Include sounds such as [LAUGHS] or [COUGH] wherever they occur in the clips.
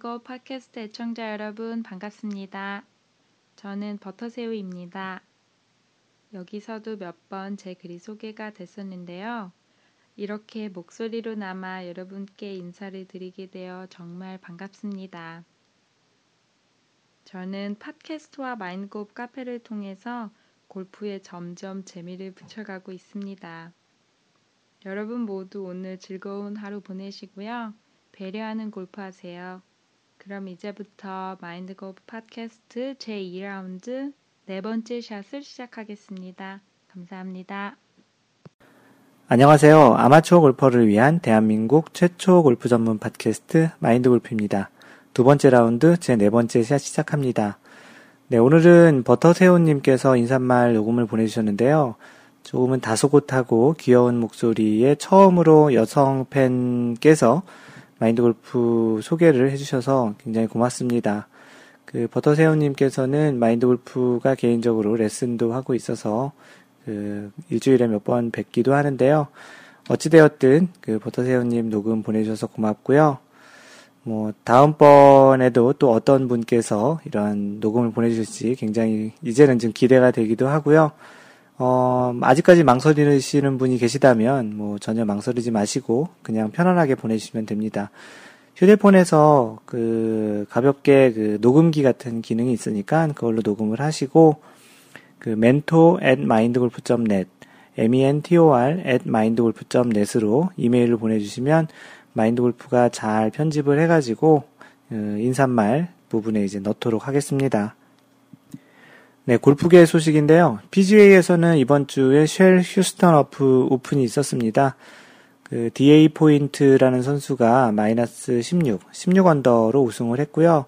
마인드고 팟캐스트 애청자 여러분 반갑습니다. 저는 버터새우입니다. 여기서도 몇 번 제 글이 소개가 됐었는데요. 이렇게 목소리로나마 여러분께 인사를 드리게 되어 정말 반갑습니다. 저는 팟캐스트와 마인드고 카페를 통해서 골프에 점점 재미를 붙여가고 있습니다. 여러분 모두 오늘 즐거운 하루 보내시고요. 배려하는 골프 하세요. 그럼 이제부터 마인드 골프 팟캐스트 제2라운드 네 번째 샷을 시작하겠습니다. 감사합니다. 안녕하세요. 아마추어 골퍼를 위한 대한민국 최초 골프 전문 팟캐스트 마인드 골프입니다. 두 번째 라운드 제 네 번째 샷 시작합니다. 네, 오늘은 버터새우님께서 인사말 녹음을 보내주셨는데요. 조금은 다소곳하고 귀여운 목소리에 처음으로 여성 팬께서 마인드 골프 소개를 해주셔서 굉장히 고맙습니다. 그 버터새우님께서는 마인드 골프가 개인적으로 레슨도 하고 있어서 그 일주일에 몇 번 뵙기도 하는데요. 어찌되었든 그 버터새우님 녹음 보내주셔서 고맙고요. 뭐 다음번에도 또 어떤 분께서 이런 녹음을 보내주실지 굉장히 이제는 좀 기대가 되기도 하고요. 어, 아직까지 망설이시는 분이 계시다면 뭐 전혀 망설이지 마시고 그냥 편안하게 보내주시면 됩니다. 휴대폰에서 그 가볍게 그 녹음기 같은 기능이 있으니까 그걸로 녹음을 하시고 그 mentor at mindgolf.net mentor at mindgolf.net으로 이메일을 보내주시면 마인드골프가 잘 편집을 해가지고 어, 인사말 부분에 이제 넣도록 하겠습니다. 네, 골프계 소식인데요. PGA에서는 이번 주에 쉘 휴스턴 오프, 오픈이 있었습니다. 그 DA 포인트라는 선수가 마이너스 16, 16 언더로 우승을 했고요.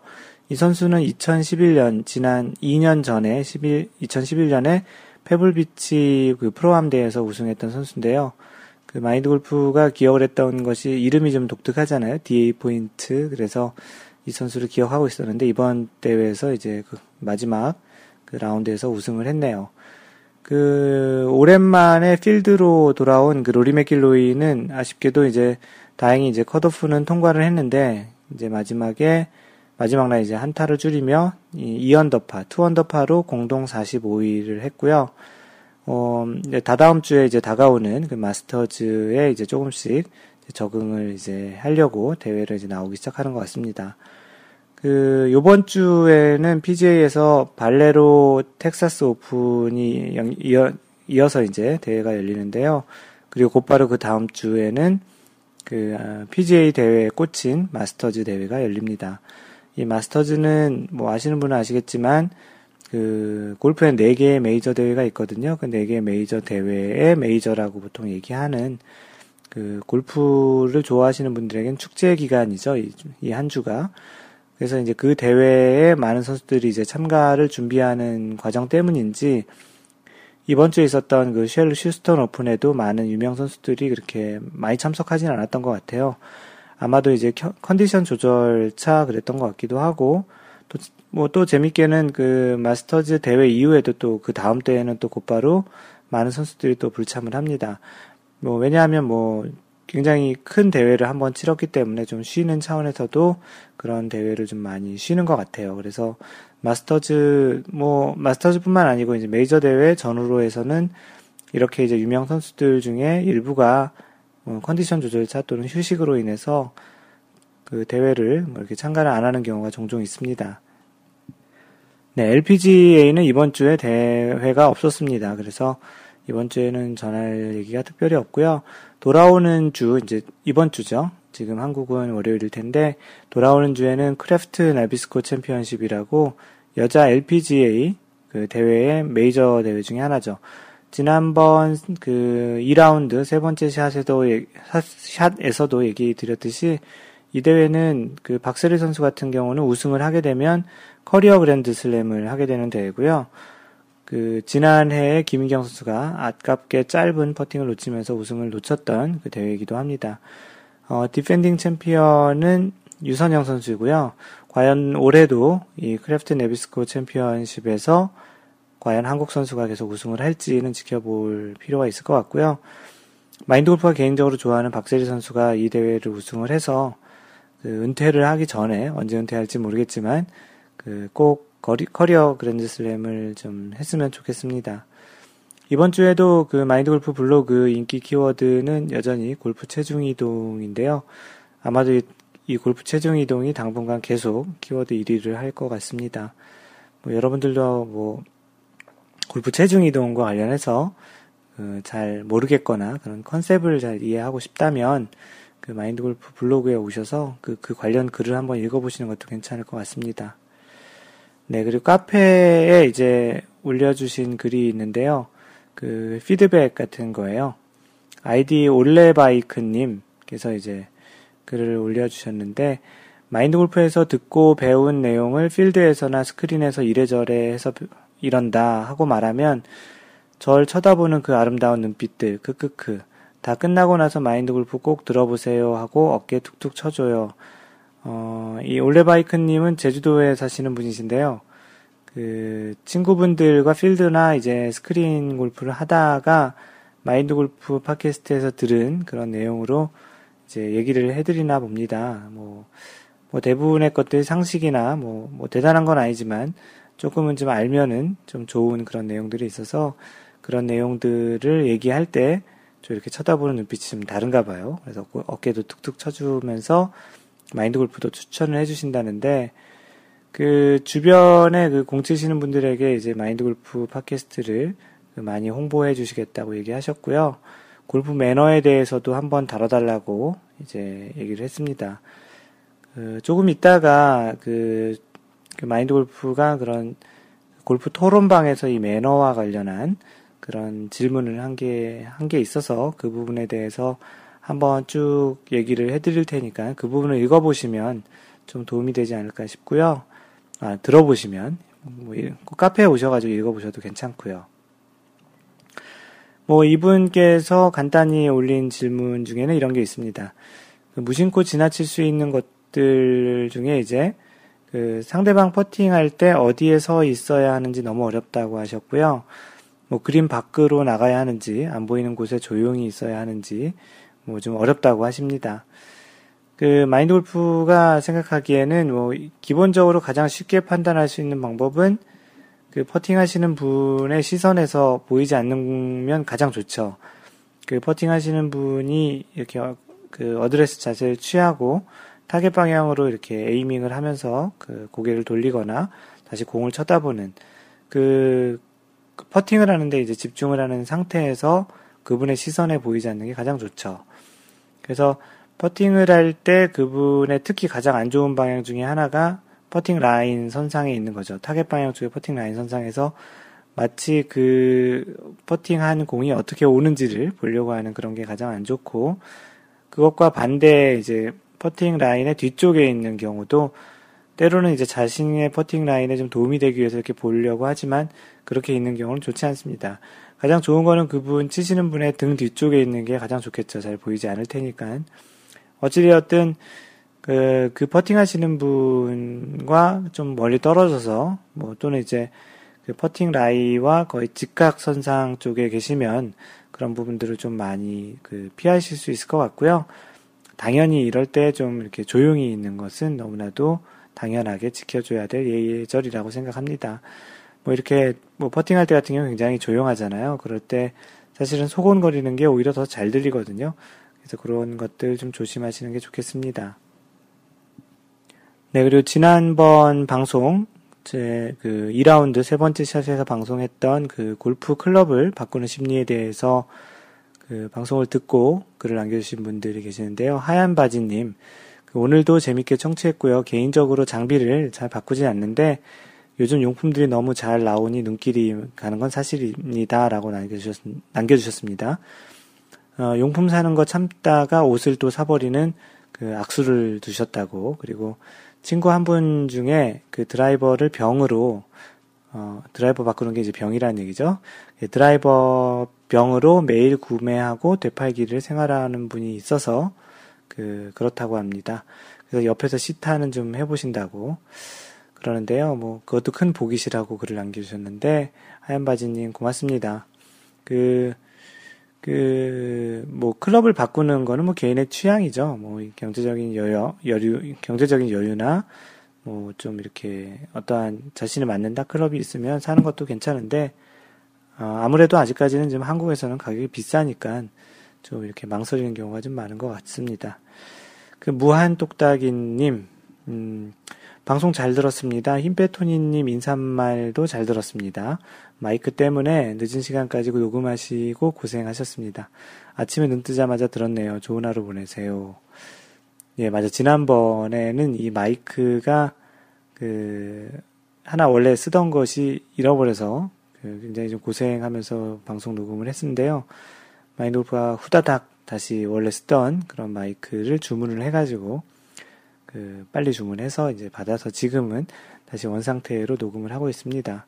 이 선수는 2011년 지난 2년 전에 11, 2011년에 페블비치 그 프로암 대회에서 우승했던 선수인데요. 그 마인드 골프가 기억을 했던 것이 이름이 좀 독특하잖아요. DA 포인트. 그래서 이 선수를 기억하고 있었는데 이번 대회에서 이제 그 마지막 그 라운드에서 우승을 했네요. 그 오랜만에 필드로 돌아온 그 로리 맥길로이는 아쉽게도 이제 다행히 이제 컷오프는 통과를 했는데 이제 마지막에 마지막 날 이제 한타를 줄이며 이 2언더파, 2언더파로 공동 45위를 했고요. 어, 이제 다다음 주에 이제 다가오는 그 마스터즈에 이제 조금씩 적응을 이제 하려고 대회를 이제 나오기 시작하는 것 같습니다. 그 요번 주에는 PGA에서 발레로 텍사스 오픈이 이어, 이어서 이제 대회가 열리는데요. 그리고 곧바로 그 다음 주에는 그 PGA 아, 대회에 꽂힌 마스터즈 대회가 열립니다. 이 마스터즈는 뭐 아시는 분은 아시겠지만 그 골프에 4개의 메이저 대회가 있거든요. 그 4개의 메이저 대회의 메이저라고 보통 얘기하는 그 골프를 좋아하시는 분들에겐 축제 기간이죠. 이 한 주가. 그래서 이제 그 대회에 많은 선수들이 이제 참가를 준비하는 과정 때문인지 이번 주에 있었던 그 쉘 휴스턴 오픈에도 많은 유명 선수들이 그렇게 많이 참석하진 않았던 것 같아요. 아마도 이제 컨디션 조절 차 그랬던 것 같기도 하고 또 뭐또 재밌게는 그 마스터즈 대회 이후에도 또 그 다음 때에는 또 곧바로 많은 선수들이 또 불참을 합니다. 뭐 왜냐하면 뭐 굉장히 큰 대회를 한번 치렀기 때문에 좀 쉬는 차원에서도 그런 대회를 좀 많이 쉬는 것 같아요. 그래서 마스터즈, 뭐, 마스터즈뿐만 아니고 이제 메이저 대회 전후로 해서는 이렇게 이제 유명 선수들 중에 일부가 뭐 컨디션 조절차 또는 휴식으로 인해서 그 대회를 뭐 이렇게 참가를 안 하는 경우가 종종 있습니다. 네, LPGA는 이번 주에 대회가 없었습니다. 그래서 이번 주에는 전할 얘기가 특별히 없고요. 돌아오는 주, 이제 이번 주죠. 지금 한국은 월요일일 텐데, 돌아오는 주에는 크래프트 나비스코 챔피언십이라고 여자 LPGA 그 대회의 메이저 대회 중에 하나죠. 지난번 그 2라운드 세 번째 샷에도, 샷에서도 얘기 드렸듯이 이 대회는 그 박세리 선수 같은 경우는 우승을 하게 되면 커리어 그랜드 슬램을 하게 되는 대회고요. 그 지난해에 김인경 선수가 아깝게 짧은 퍼팅을 놓치면서 우승을 놓쳤던 그 대회이기도 합니다. 어, 디펜딩 챔피언은 유선영 선수이고요. 과연 올해도 이 크래프트 나비스코 챔피언십에서 과연 한국 선수가 계속 우승을 할지는 지켜볼 필요가 있을 것 같고요. 마인드 골프가 개인적으로 좋아하는 박세리 선수가 이 대회를 우승을 해서 그 은퇴를 하기 전에 언제 은퇴할지 모르겠지만 그 꼭 커리어 그랜드슬램을 좀 했으면 좋겠습니다. 이번 주에도 그 마인드 골프 블로그 인기 키워드는 여전히 골프 체중 이동인데요. 아마도 이, 이 골프 체중 이동이 당분간 계속 키워드 1위를 할 것 같습니다. 뭐 여러분들도 뭐 골프 체중 이동과 관련해서 그 잘 모르겠거나 그런 컨셉을 잘 이해하고 싶다면 그 마인드 골프 블로그에 오셔서 그, 그 관련 글을 한번 읽어보시는 것도 괜찮을 것 같습니다. 네, 그리고 카페에 이제 올려주신 글이 있는데요. 그 피드백 같은 거예요. 아이디 올레바이크님께서 이제 글을 올려주셨는데, 마인드 골프에서 듣고 배운 내용을 필드에서나 스크린에서 이래저래 해서 이런다 하고 말하면 절 쳐다보는 그 아름다운 눈빛들, 크크크. 다 끝나고 나서 마인드 골프 꼭 들어보세요 하고 어깨 툭툭 쳐줘요. 어, 이 올레바이크님은 제주도에 사시는 분이신데요. 그, 친구분들과 필드나 이제 스크린 골프를 하다가 마인드 골프 팟캐스트에서 들은 그런 내용으로 이제 얘기를 해드리나 봅니다. 뭐, 뭐 대부분의 것들 상식이나 뭐, 뭐 대단한 건 아니지만 조금은 좀 알면은 좀 좋은 그런 내용들이 있어서 그런 내용들을 얘기할 때저 이렇게 쳐다보는 눈빛이 좀 다른가 봐요. 그래서 어깨도 툭툭 쳐주면서 마인드 골프도 추천을 해주신다는데 그 주변에 그 공치시는 분들에게 이제 마인드 골프 팟캐스트를 그 많이 홍보해 주시겠다고 얘기하셨고요. 골프 매너에 대해서도 한번 다뤄달라고 이제 얘기를 했습니다. 그 조금 있다가 그, 그 마인드 골프가 그런 골프 토론방에서 이 매너와 관련한 그런 질문을 한 게, 한 게 있어서 그 부분에 대해서 한번 쭉 얘기를 해드릴 테니까 그 부분을 읽어보시면 좀 도움이 되지 않을까 싶고요. 아, 들어보시면, 뭐, 카페에 오셔가지고 읽어보셔도 괜찮고요. 뭐, 이분께서 간단히 올린 질문 중에는 이런 게 있습니다. 그 무심코 지나칠 수 있는 것들 중에 이제 그 상대방 퍼팅할 때 어디에 서 있어야 하는지 너무 어렵다고 하셨고요. 뭐 그림 밖으로 나가야 하는지 안 보이는 곳에 조용히 있어야 하는지 뭐 좀 어렵다고 하십니다. 그 마인드 골프가 생각하기에는 뭐 기본적으로 가장 쉽게 판단할 수 있는 방법은 그 퍼팅 하시는 분의 시선에서 보이지 않는 가장 좋죠. 그 퍼팅 하시는 분이 이렇게 그 어드레스 자세를 취하고 타겟 방향으로 이렇게 aiming을 하면서 그 고개를 돌리거나 다시 공을 쳐다보는 그 퍼팅을 하는데 이제 집중을 하는 상태에서 그분의 시선에 보이지 않는 게 가장 좋죠. 그래서 퍼팅을 할 때 그분의 특히 가장 안 좋은 방향 중에 하나가 퍼팅 라인 선상에 있는 거죠. 타겟 방향 쪽에 퍼팅 라인 선상에서 마치 그 퍼팅한 공이 어떻게 오는지를 보려고 하는 그런 게 가장 안 좋고 그것과 반대 이제 퍼팅 라인의 뒤쪽에 있는 경우도 때로는 이제 자신의 퍼팅 라인에 좀 도움이 되기 위해서 이렇게 보려고 하지만 그렇게 있는 경우는 좋지 않습니다. 가장 좋은 거는 그분 치시는 분의 등 뒤쪽에 있는 게 가장 좋겠죠. 잘 보이지 않을 테니까. 어찌되었든 그, 그 퍼팅 하시는 분과 좀 멀리 떨어져서 뭐 또는 이제 그 퍼팅 라이와 거의 직각선상 쪽에 계시면 그런 부분들을 좀 많이 그 피하실 수 있을 것 같고요. 당연히 이럴 때 좀 이렇게 조용히 있는 것은 너무나도 당연하게 지켜줘야 될 예절이라고 생각합니다. 뭐 이렇게 뭐 퍼팅할 때 같은 경우 굉장히 조용하잖아요. 그럴 때 사실은 소곤거리는 게 오히려 더 잘 들리거든요. 그래서 그런 것들 좀 조심하시는 게 좋겠습니다. 네, 그리고 지난번 방송, 제 그 2라운드 세 번째 샷에서 방송했던 그 골프 클럽을 바꾸는 심리에 대해서 그 방송을 듣고 글을 남겨주신 분들이 계시는데요. 하얀 바지님, 그 오늘도 재밌게 청취했고요. 개인적으로 장비를 잘 바꾸지 않는데 요즘 용품들이 너무 잘 나오니 눈길이 가는 건 사실입니다. 라고 남겨주셨, 남겨주셨습니다. 어, 용품 사는 거 참다가 옷을 또 사버리는 그 악수를 두셨다고. 그리고 친구 한 분 중에 그 드라이버를 병으로, 어, 드라이버 바꾸는 게 이제 병이라는 얘기죠. 예, 드라이버 병으로 매일 구매하고 되팔기를 생활하는 분이 있어서 그, 그렇다고 합니다. 그래서 옆에서 시타는 좀 해보신다고 그러는데요. 뭐, 그것도 큰 복이시라고 글을 남겨주셨는데, 하얀 바지님 고맙습니다. 그, 그, 뭐, 클럽을 바꾸는 거는 뭐 개인의 취향이죠. 뭐, 경제적인 여유, 여유, 경제적인 여유나, 뭐, 좀 이렇게 어떠한 자신이 맞는다 클럽이 있으면 사는 것도 괜찮은데, 어, 아무래도 아직까지는 좀 한국에서는 가격이 비싸니까 좀 이렇게 망설이는 경우가 좀 많은 것 같습니다. 그 무한 똑딱이님, 음, 방송 잘 들었습니다. 힘빼토니님 인사말도 잘 들었습니다. 마이크 때문에 늦은 시간까지 녹음하시고 고생하셨습니다. 아침에 눈 뜨자마자 들었네요. 좋은 하루 보내세요. 예, 맞아. 지난번에는 이 마이크가 그 하나 원래 쓰던 것이 잃어버려서 그 굉장히 좀 고생하면서 방송 녹음을 했는데요. 마인드골프가 후다닥 다시 원래 쓰던 그런 마이크를 주문을 해가지고 그 빨리 주문해서 이제 받아서 지금은 다시 원 상태로 녹음을 하고 있습니다.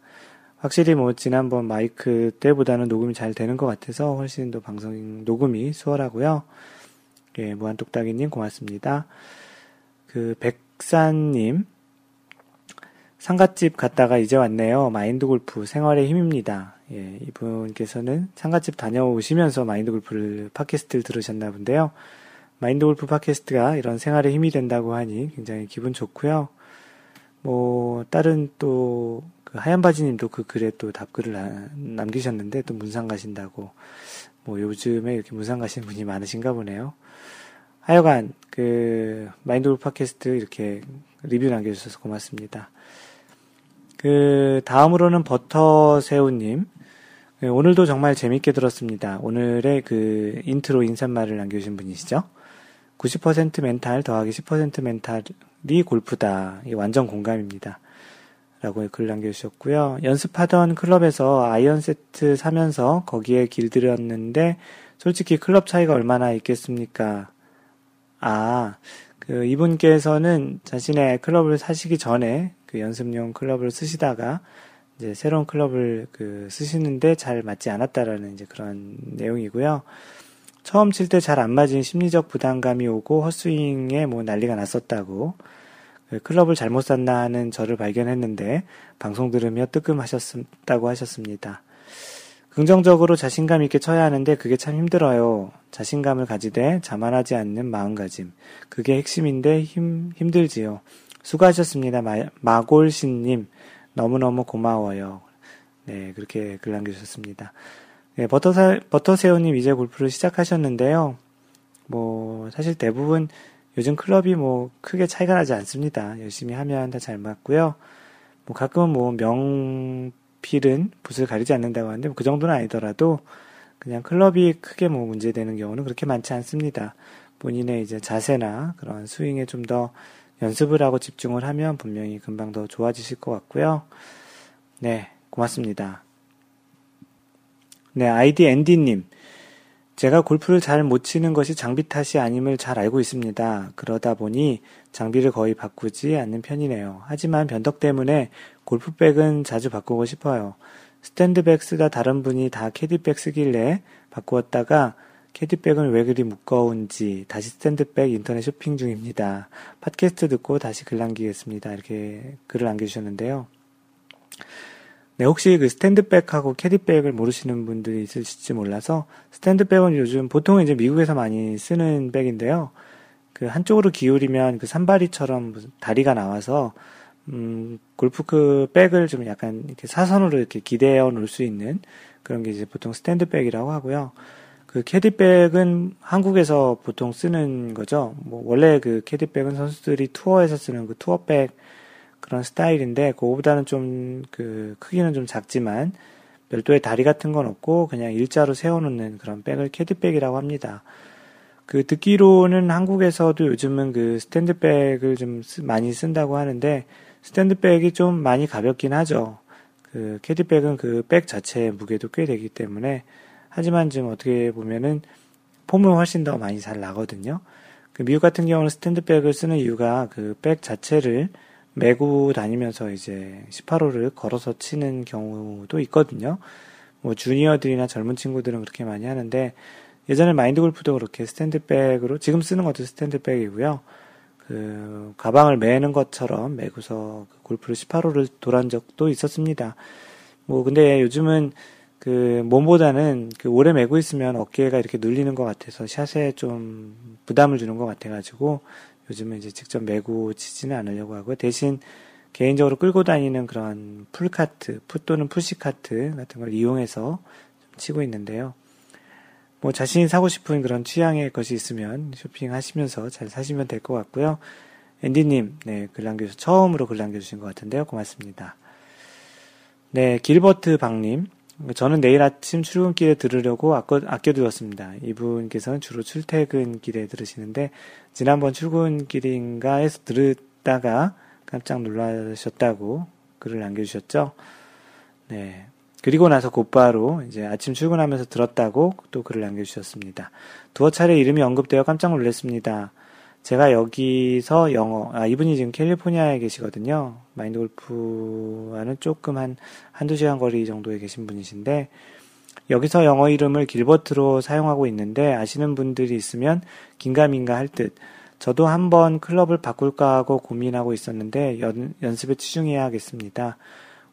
확실히 뭐 지난번 마이크 때보다는 녹음이 잘 되는 것 같아서 훨씬 더 방송 녹음이 수월하고요. 예, 무한똑딱이님 고맙습니다. 그 백산님 상갓집 갔다가 이제 왔네요. 마인드 골프 생활의 힘입니다. 예, 이분께서는 상갓집 다녀오시면서 마인드 골프를 팟캐스트를 들으셨나 본데요. 마인드 골프 팟캐스트가 이런 생활에 힘이 된다고 하니 굉장히 기분 좋고요. 뭐 다른 또 그 하얀 바지님도 그 글에 또 답글을 남기셨는데 또 문상 가신다고 뭐 요즘에 이렇게 문상 가시는 분이 많으신가 보네요. 하여간 그 마인드 골프 팟캐스트 이렇게 리뷰 남겨주셔서 고맙습니다. 그 다음으로는 버터새우님 네, 오늘도 정말 재밌게 들었습니다. 오늘의 그 인트로 인사말을 남겨주신 분이시죠? 90% 멘탈 더하기 10% 멘탈이 골프다. 이 완전 공감입니다. 라고 글 남겨주셨고요. 연습하던 클럽에서 아이언 세트 사면서 거기에 길들였는데 솔직히 클럽 차이가 얼마나 있겠습니까? 아, 그 이분께서는 자신의 클럽을 사시기 전에 그 연습용 클럽을 쓰시다가 이제 새로운 클럽을 그 쓰시는데 잘 맞지 않았다라는 이제 그런 내용이고요. 처음 칠 때 잘 안 맞은 심리적 부담감이 오고 헛스윙에 뭐 난리가 났었다고 그 클럽을 잘못 샀나 하는 저를 발견했는데 방송 들으며 뜨끔하셨다고 하셨습니다. 긍정적으로 자신감 있게 쳐야 하는데 그게 참 힘들어요. 자신감을 가지되 자만하지 않는 마음가짐. 그게 핵심인데 힘, 힘들지요. 수고하셨습니다. 마, 마골신님. 너무너무 고마워요. 네, 그렇게 글 남겨주셨습니다. 네, 버터사, 버터새우님 이제 골프를 시작하셨는데요. 뭐, 사실 대부분 요즘 클럽이 뭐 크게 차이가 나지 않습니다. 열심히 하면 다 잘 맞고요. 뭐 가끔은 뭐 명필은 붓을 가리지 않는다고 하는데 뭐 그 정도는 아니더라도 그냥 클럽이 크게 뭐 문제되는 경우는 그렇게 많지 않습니다. 본인의 이제 자세나 그런 스윙에 좀 더 연습을 하고 집중을 하면 분명히 금방 더 좋아지실 것 같고요. 네, 고맙습니다. 네, 아이디 앤디님. 제가 골프를 잘 못 치는 것이 장비 탓이 아님을 잘 알고 있습니다. 그러다 보니 장비를 거의 바꾸지 않는 편이네요. 하지만 변덕 때문에 골프백은 자주 바꾸고 싶어요. stand bag 쓰다 다른 분이 다 캐디백 쓰길래 바꾸었다가 캐디백은 왜 그리 무거운지 다시 stand bag 인터넷 쇼핑 중입니다. 팟캐스트 듣고 다시 글 남기겠습니다. 이렇게 글을 남겨주셨는데요. 네, 혹시 그 stand bag하고 캐디백을 모르시는 분들이 있을지 몰라서 stand bag은 요즘 보통 이제 미국에서 많이 쓰는 백인데요. 그 한쪽으로 기울이면 그 삼발이처럼 다리가 나와서 음, 골프 그 백을 좀 약간 이렇게 사선으로 이렇게 기대어 놓을 수 있는 그런 게 이제 보통 stand bag이라고 하고요. 그 캐디백은 한국에서 보통 쓰는 거죠. 뭐 원래 그 캐디백은 선수들이 투어에서 쓰는 그 tour bag 그런 스타일인데 그거보다는 좀 그 크기는 좀 작지만 별도의 다리 같은 건 없고 그냥 일자로 세워놓는 그런 백을 캐디백이라고 합니다. 그 듣기로는 한국에서도 요즘은 그 stand bag을 좀 많이 쓴다고 하는데 스탠드백이 좀 많이 가볍긴 하죠. 그 캐디백은 그 백 자체의 무게도 꽤 되기 때문에 하지만 지금 어떻게 보면은 폼은 훨씬 더 많이 잘 나거든요. 그 미국 같은 경우는 스탠드백을 쓰는 이유가 그 백 자체를 메고 다니면서 이제 18호를 걸어서 치는 경우도 있거든요. 뭐 주니어들이나 젊은 친구들은 그렇게 많이 하는데 예전에 마인드 골프도 그렇게 스탠드백으로 지금 쓰는 것도 스탠드백이고요. 그 가방을 매는 것처럼 매고서 그 골프를 18호를 돌한 적도 있었습니다. 뭐 근데 요즘은 그 몸보다는 그 오래 메고 있으면 어깨가 이렇게 눌리는 것 같아서 샷에 좀 부담을 주는 것 같아가지고 요즘은 이제 직접 메고 치지는 않으려고 하고 대신 개인적으로 끌고 다니는 그런 풀카트, 풋 또는 푸시카트 같은 걸 이용해서 치고 있는데요. 뭐 자신이 사고 싶은 그런 취향의 것이 있으면 쇼핑하시면서 잘 사시면 될 것 같고요. 앤디님, 네, 글 남겨주셔서 처음으로 글 남겨주신 것 같은데요. 고맙습니다. 네, 길버트 박님. 저는 내일 아침 출근길에 들으려고 아껴, 아껴두었습니다. 이분께서는 주로 출퇴근길에 들으시는데, 지난번 출근길인가 해서 들었다가 깜짝 놀라셨다고 글을 남겨주셨죠. 네. 그리고 나서 곧바로 이제 아침 출근하면서 들었다고 또 글을 남겨주셨습니다. 두어 차례 이름이 언급되어 깜짝 놀랐습니다. 제가 여기서 영어, 아, 이분이 지금 캘리포니아에 계시거든요. 마인드 골프와는 조금 한, 한두 시간 거리 정도에 계신 분이신데, 여기서 영어 이름을 길버트로 사용하고 있는데, 아시는 분들이 있으면 긴가민가 할 듯, 저도 한번 클럽을 바꿀까 하고 고민하고 있었는데, 연, 연습에 치중해야겠습니다.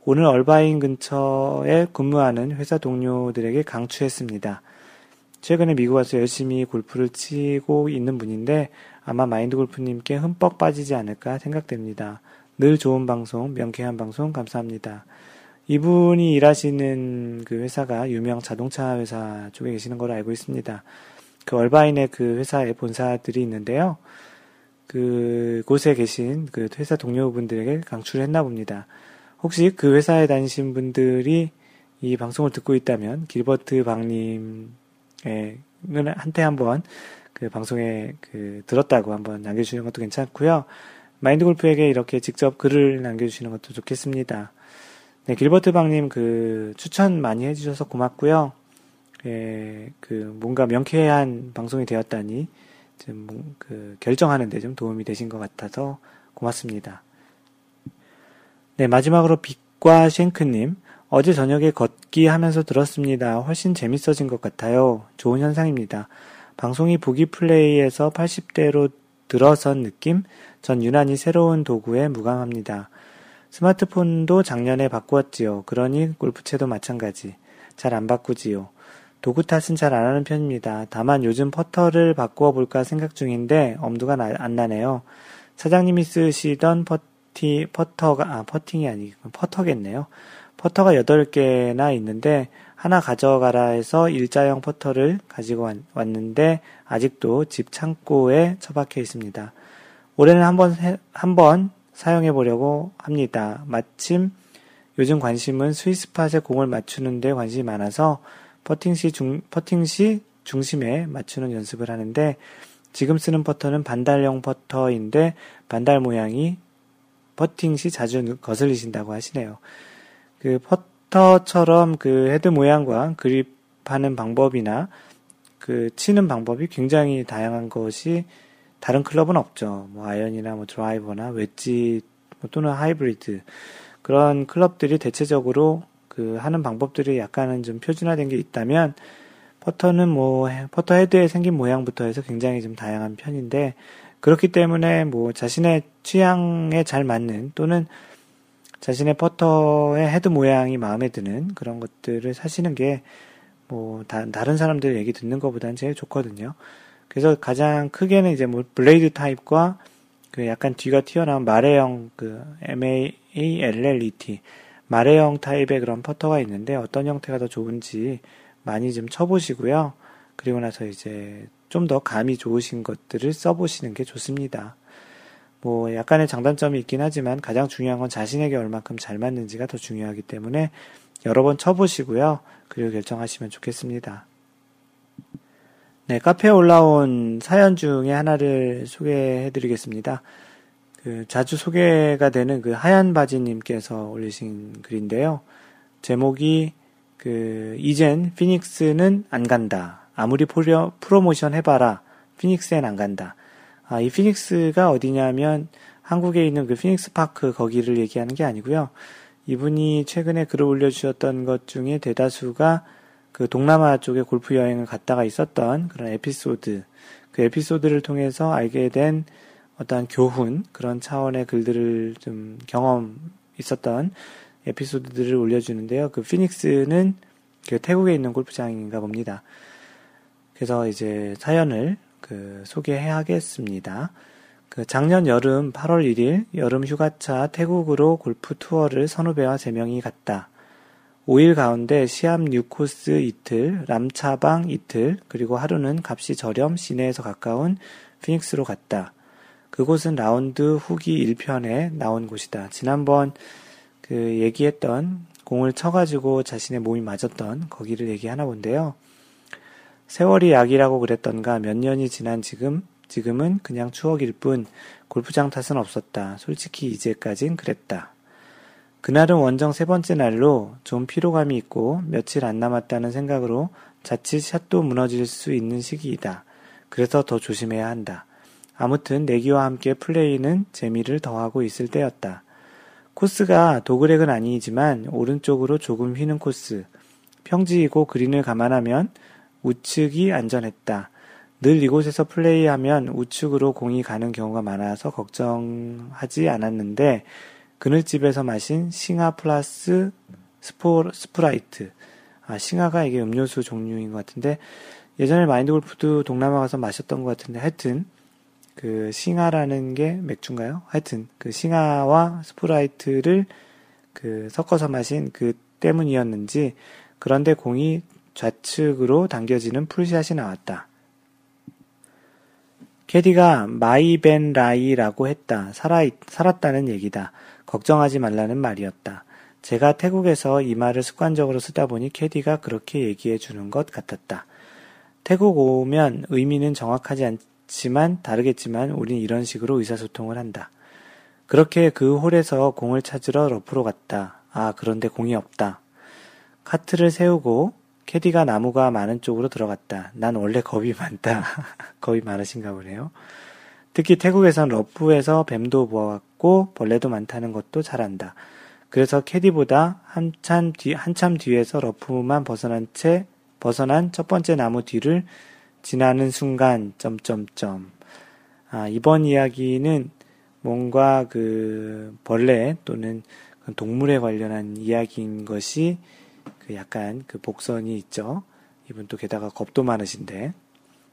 오늘 얼바인 근처에 근무하는 회사 동료들에게 강추했습니다. 최근에 미국 와서 열심히 골프를 치고 있는 분인데 아마 마인드 골프님께 흠뻑 빠지지 않을까 생각됩니다. 늘 좋은 방송, 명쾌한 방송 감사합니다. 이분이 일하시는 그 회사가 유명 자동차 회사 쪽에 계시는 걸로 알고 있습니다. 그 얼바인의 그 회사의 본사들이 있는데요. 그 곳에 계신 그 회사 동료분들에게 강추를 했나 봅니다. 혹시 그 회사에 다니신 분들이 이 방송을 듣고 있다면 길버트 박님의 한테 한번 그 방송에 그 들었다고 한번 남겨주시는 것도 괜찮고요. 마인드 골프에게 이렇게 직접 글을 남겨주시는 것도 좋겠습니다. 네, 길버트 방님 그 추천 많이 해주셔서 고맙고요. 예, 그 뭔가 명쾌한 방송이 되었다니 좀 그 결정하는데 좀 도움이 되신 것 같아서 고맙습니다. 네, 마지막으로 빛과 쉔크님. 어제 저녁에 걷기 하면서 들었습니다. 훨씬 재밌어진 것 같아요. 좋은 현상입니다. 방송이 보기 플레이에서 80대로 들어선 느낌? 전 유난히 새로운 도구에 무감합니다. 스마트폰도 작년에 바꾸었지요. 그러니 골프채도 마찬가지. 잘 안 바꾸지요. 도구 탓은 잘 안 하는 편입니다. 다만 요즘 퍼터를 바꾸어 볼까 생각 중인데 엄두가 나, 안 나네요. 사장님이 쓰시던 퍼티, 퍼터가, 아, 퍼팅이 아니고 퍼터겠네요. 퍼터가 8개나 있는데 하나 가져가라 해서 일자형 퍼터를 가지고 왔는데 아직도 집 창고에 처박혀 있습니다. 올해는 한번 한번 사용해 보려고 합니다. 마침 요즘 관심은 스위스팟에 공을 맞추는 데 관심이 많아서 퍼팅 시 중, 퍼팅 시 중심에 맞추는 연습을 하는데 지금 쓰는 퍼터는 반달형 퍼터인데 반달 모양이 퍼팅 시 자주 거슬리신다고 하시네요. 그 퍼, 퍼터처럼 그 헤드 모양과 그립하는 방법이나 그 치는 방법이 굉장히 다양한 것이 다른 클럽은 없죠. 뭐 아이언이나 뭐 드라이버나 웨지 뭐 또는 하이브리드 그런 클럽들이 대체적으로 그 하는 방법들이 약간은 좀 표준화된 게 있다면 퍼터는 뭐 퍼터 헤드에 생긴 모양부터 해서 굉장히 좀 다양한 편인데 그렇기 때문에 뭐 자신의 취향에 잘 맞는 또는 자신의 퍼터의 헤드 모양이 마음에 드는 그런 것들을 사시는 게, 뭐, 다, 다른 사람들 얘기 듣는 것보다는 제일 좋거든요. 그래서 가장 크게는 이제 뭐, blade type과 그 약간 뒤가 튀어나온 mallet형, 그, M-A-L-L-E-T, 마레형 타입의 그런 퍼터가 있는데 어떤 형태가 더 좋은지 많이 좀 쳐보시고요. 그리고 나서 이제 좀 더 감이 좋으신 것들을 써보시는 게 좋습니다. 뭐 약간의 장단점이 있긴 하지만 가장 중요한 건 자신에게 얼만큼 잘 맞는지가 더 중요하기 때문에 여러 번 쳐보시고요. 그리고 결정하시면 좋겠습니다. 네, 카페에 올라온 사연 중에 하나를 소개해 드리겠습니다. 그 자주 소개가 되는 그 하얀 바지님께서 올리신 글인데요. 제목이 그 이젠 피닉스는 안 간다. 아무리 프로, 프로모션 해봐라. 피닉스엔 안 간다. 아, 이 피닉스가 어디냐면 한국에 있는 그 피닉스 파크 거기를 얘기하는 게 아니고요. 이분이 최근에 글을 올려주셨던 것 중에 대다수가 그 동남아 쪽에 골프 여행을 갔다가 있었던 그런 에피소드, 그 에피소드를 통해서 알게 된 어떠한 교훈, 그런 차원의 글들을 좀 경험 있었던 에피소드들을 올려주는데요. 그 피닉스는 그 태국에 있는 골프장인가 봅니다. 그래서 이제 사연을 그 소개하겠습니다. 그 작년 여름 8월 1일 여름 휴가차 태국으로 골프 투어를 선후배와 3명이 갔다. 5일 가운데 시암 뉴코스 이틀, 람차방 이틀, 그리고 하루는 값이 저렴 시내에서 가까운 피닉스로 갔다. 그곳은 라운드 후기 1편에 나온 곳이다. 지난번 그 얘기했던 공을 쳐가지고 자신의 몸이 맞았던 거기를 얘기하나 본데요. 세월이 약이라고 그랬던가 몇 년이 지난 지금, 지금은 그냥 추억일 뿐 골프장 탓은 없었다. 솔직히 이제까진 그랬다. 그날은 원정 세 번째 날로 좀 피로감이 있고 며칠 안 남았다는 생각으로 자칫 샷도 무너질 수 있는 시기이다. 그래서 더 조심해야 한다. 아무튼 내기와 함께 플레이는 재미를 더하고 있을 때였다. 코스가 도그렉은 아니지만 오른쪽으로 조금 휘는 코스. 평지이고 그린을 감안하면 우측이 안전했다. 늘 이곳에서 플레이하면 우측으로 공이 가는 경우가 많아서 걱정하지 않았는데 그늘집에서 마신 싱하 플러스 스포, 스프라이트. 아, 싱하가 이게 음료수 종류인 것 같은데, 예전에 마인드 골프도 동남아 가서 마셨던 것 같은데, 하여튼, 그, 싱하라는 게 맥주인가요? 하여튼, 그 싱하와 스프라이트를 그 섞어서 마신 그 때문이었는지, 그런데 공이 좌측으로 당겨지는 pull shot이 나왔다. 캐디가 ไม่เป็นไร라고 했다. 살아, 살았다는 얘기다. 걱정하지 말라는 말이었다. 제가 태국에서 이 말을 습관적으로 쓰다 보니 캐디가 그렇게 얘기해 주는 것 같았다. 태국 오면 의미는 정확하지 않지만 다르겠지만 우린 이런 식으로 의사소통을 한다. 그렇게 그 홀에서 공을 찾으러 러프로 갔다. 아, 그런데 공이 없다. 카트를 세우고 캐디가 나무가 많은 쪽으로 들어갔다. 난 원래 겁이 많다. [LAUGHS] 겁이 많으신가 보네요. 특히 태국에선 러프에서 뱀도 보았고 벌레도 많다는 것도 잘 안다. 그래서 캐디보다 한참 뒤, 한참 뒤에서 러프만 벗어난 채, 벗어난 첫 번째 나무 뒤를 지나는 순간, 점점점. 아, 이번 이야기는 뭔가 그 벌레 또는 그 동물에 관련한 이야기인 것이 그 약간 그 복선이 있죠. 이분 또 게다가 겁도 많으신데.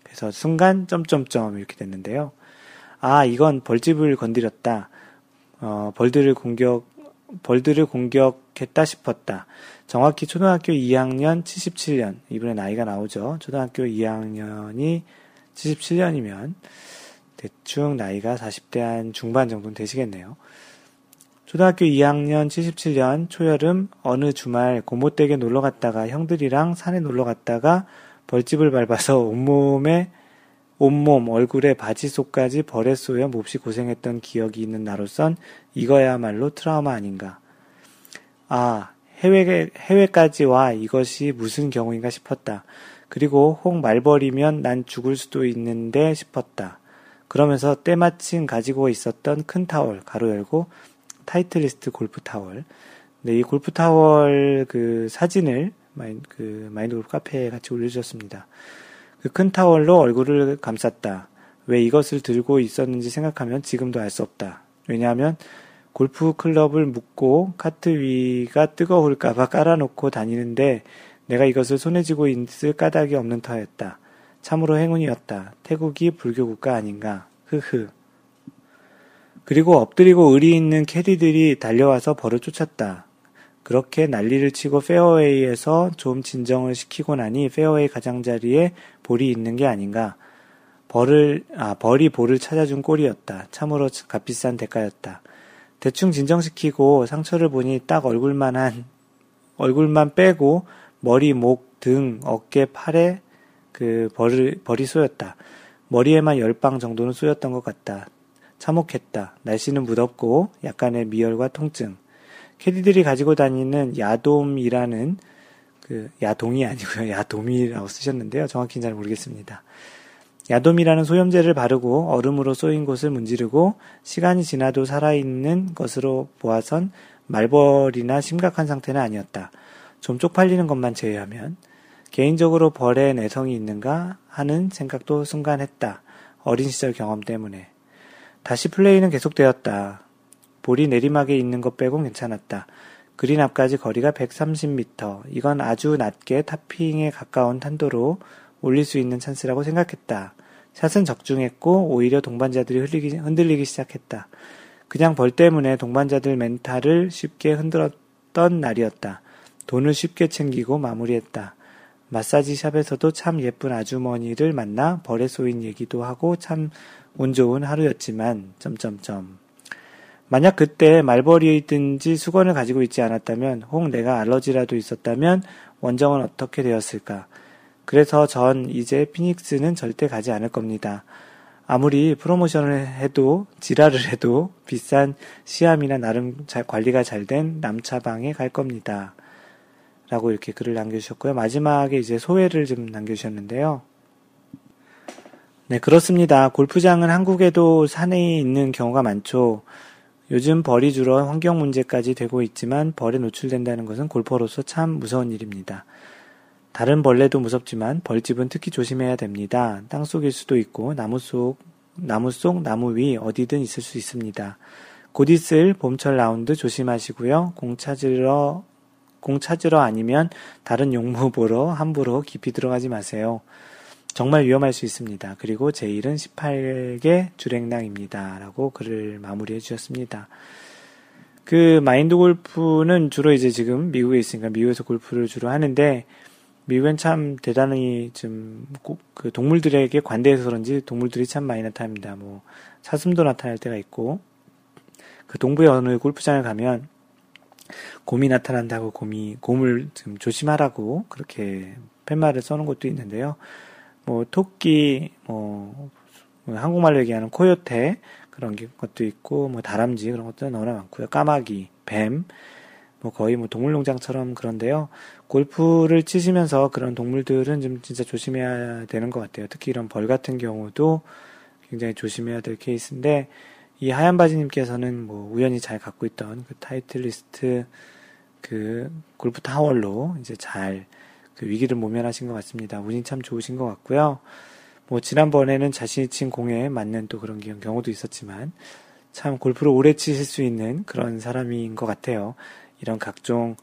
그래서 순간 점점점 이렇게 됐는데요. 아, 이건 벌집을 건드렸다. 어, 벌들을 공격, 벌들을 공격했다 싶었다. 정확히 초등학교 2학년 77년, 이분의 나이가 나오죠. 초등학교 2학년이 77년이면 대충 나이가 40대 한 중반 정도는 되시겠네요. 초등학교 2학년 77년 초여름 어느 주말 고모댁에 놀러 갔다가 형들이랑 산에 놀러 갔다가 벌집을 밟아서 온몸에 온몸, 얼굴에 바지 속까지 벌에 쏘여 몹시 고생했던 기억이 있는 나로선 이거야말로 트라우마 아닌가. 아, 해외, 해외까지 와 이것이 무슨 경우인가 싶었다. 그리고 혹 말벌이면 난 죽을 수도 있는데 싶었다. 그러면서 때마침 가지고 있었던 큰 타월, 가로 열고, 타이틀리스트 골프 타월. 네, 이 골프 타월 그 사진을 마인, 그 마인드 골프 카페에 같이 올려주셨습니다. 그 큰 타월로 얼굴을 감쌌다. 왜 이것을 들고 있었는지 생각하면 지금도 알 수 없다. 왜냐하면 골프 클럽을 묶고 카트 위가 뜨거울까봐 깔아놓고 다니는데 내가 이것을 손에 쥐고 있을 까닭이 없는 터였다. 참으로 행운이었다. 태국이 불교 국가 아닌가. 흐흐. 그리고 엎드리고 의리 있는 캐디들이 달려와서 벌을 쫓았다. 그렇게 난리를 치고 페어웨이에서 좀 진정을 시키고 나니 페어웨이 가장자리에 볼이 있는 게 아닌가. 벌을, 아, 벌이 볼을 찾아준 꼴이었다. 참으로 값비싼 대가였다. 대충 진정시키고 상처를 보니 딱 얼굴만 한, 얼굴만 빼고 머리, 목, 등, 어깨, 팔에 그 벌을, 벌이 쏘였다. 머리에만 열 방 정도는 쏘였던 것 같다. 참혹했다. 날씨는 무덥고 약간의 미열과 통증. 캐디들이 가지고 다니는 야돔이라는 그 야동이 아니고요. [LAUGHS] 야돔이라고 쓰셨는데요. 정확히는 잘 모르겠습니다. 야돔이라는 소염제를 바르고 얼음으로 쏘인 곳을 문지르고 시간이 지나도 살아있는 것으로 보아선 말벌이나 심각한 상태는 아니었다. 좀 쪽팔리는 것만 제외하면 개인적으로 벌에 내성이 있는가 하는 생각도 순간 했다. 어린 시절 경험 때문에. 다시 플레이는 계속되었다. 볼이 내리막에 있는 것 빼곤 괜찮았다. 그린 앞까지 거리가 130m. 이건 아주 낮게 topping에 가까운 탄도로 올릴 수 있는 찬스라고 생각했다. 샷은 적중했고 오히려 동반자들이 흘리기, 흔들리기 시작했다. 그냥 벌 때문에 동반자들 멘탈을 쉽게 흔들었던 날이었다. 돈을 쉽게 챙기고 마무리했다. 마사지 샵에서도 참 예쁜 아주머니를 만나 벌에 쏘인 얘기도 하고 참 운 좋은 하루였지만 점점점 만약 그때 말벌이든지 수건을 가지고 있지 않았다면 혹 내가 알러지라도 있었다면 원정은 어떻게 되었을까? 그래서 전 이제 피닉스는 절대 가지 않을 겁니다. 아무리 프로모션을 해도 지랄을 해도 비싼 시암이나 나름 잘 관리가 잘 된 남차방에 갈 겁니다. 라고 이렇게 글을 남겨주셨고요. 마지막에 이제 소회를 좀 남겨주셨는데요. 네, 그렇습니다. 골프장은 한국에도 산에 있는 경우가 많죠. 요즘 벌이 줄어 환경 문제까지 되고 있지만 벌에 노출된다는 것은 골퍼로서 참 무서운 일입니다. 다른 벌레도 무섭지만 벌집은 특히 조심해야 됩니다. 땅 속일 수도 있고 나무 속, 나무 속, 나무 위 어디든 있을 수 있습니다. 곧 있을 봄철 라운드 조심하시고요. 공 찾으러, 공 찾으러 아니면 다른 용무 보러 함부로 깊이 들어가지 마세요. 정말 위험할 수 있습니다. 그리고 제 일은 18개 주랭랑입니다. 라고 글을 마무리해 주셨습니다. 그 마인드 골프는 주로 이제 지금 미국에 있으니까 미국에서 골프를 주로 하는데 미국엔 참 대단히 좀 그 동물들에게 관대해서 그런지 동물들이 참 많이 나타납니다. 뭐 사슴도 나타날 때가 있고 그 동부의 어느 골프장을 가면 곰이 나타난다고 곰이 곰을 좀 조심하라고 그렇게 팻말을 써놓은 것도 있는데요. 뭐 토끼 뭐, 뭐 한국말로 얘기하는 코요테 그런 것도 있고 뭐 다람쥐 그런 것도 너무나 많고요. 까마귀, 뱀, 뭐 거의 뭐 동물농장처럼 그런데요. 골프를 치시면서 그런 동물들은 좀 진짜 조심해야 되는 것 같아요. 특히 이런 벌 같은 경우도 굉장히 조심해야 될 케이스인데 이 하얀 바지님께서는 뭐 우연히 잘 갖고 있던 그 타이틀리스트 그 골프 타월로 이제 잘 그 위기를 모면하신 것 같습니다. 운이 참 좋으신 것 같고요. 뭐 지난번에는 자신이 친 공에 맞는 또 그런 경우도 있었지만 참 골프를 오래 치실 수 있는 그런 사람인 것 같아요. 이런 각종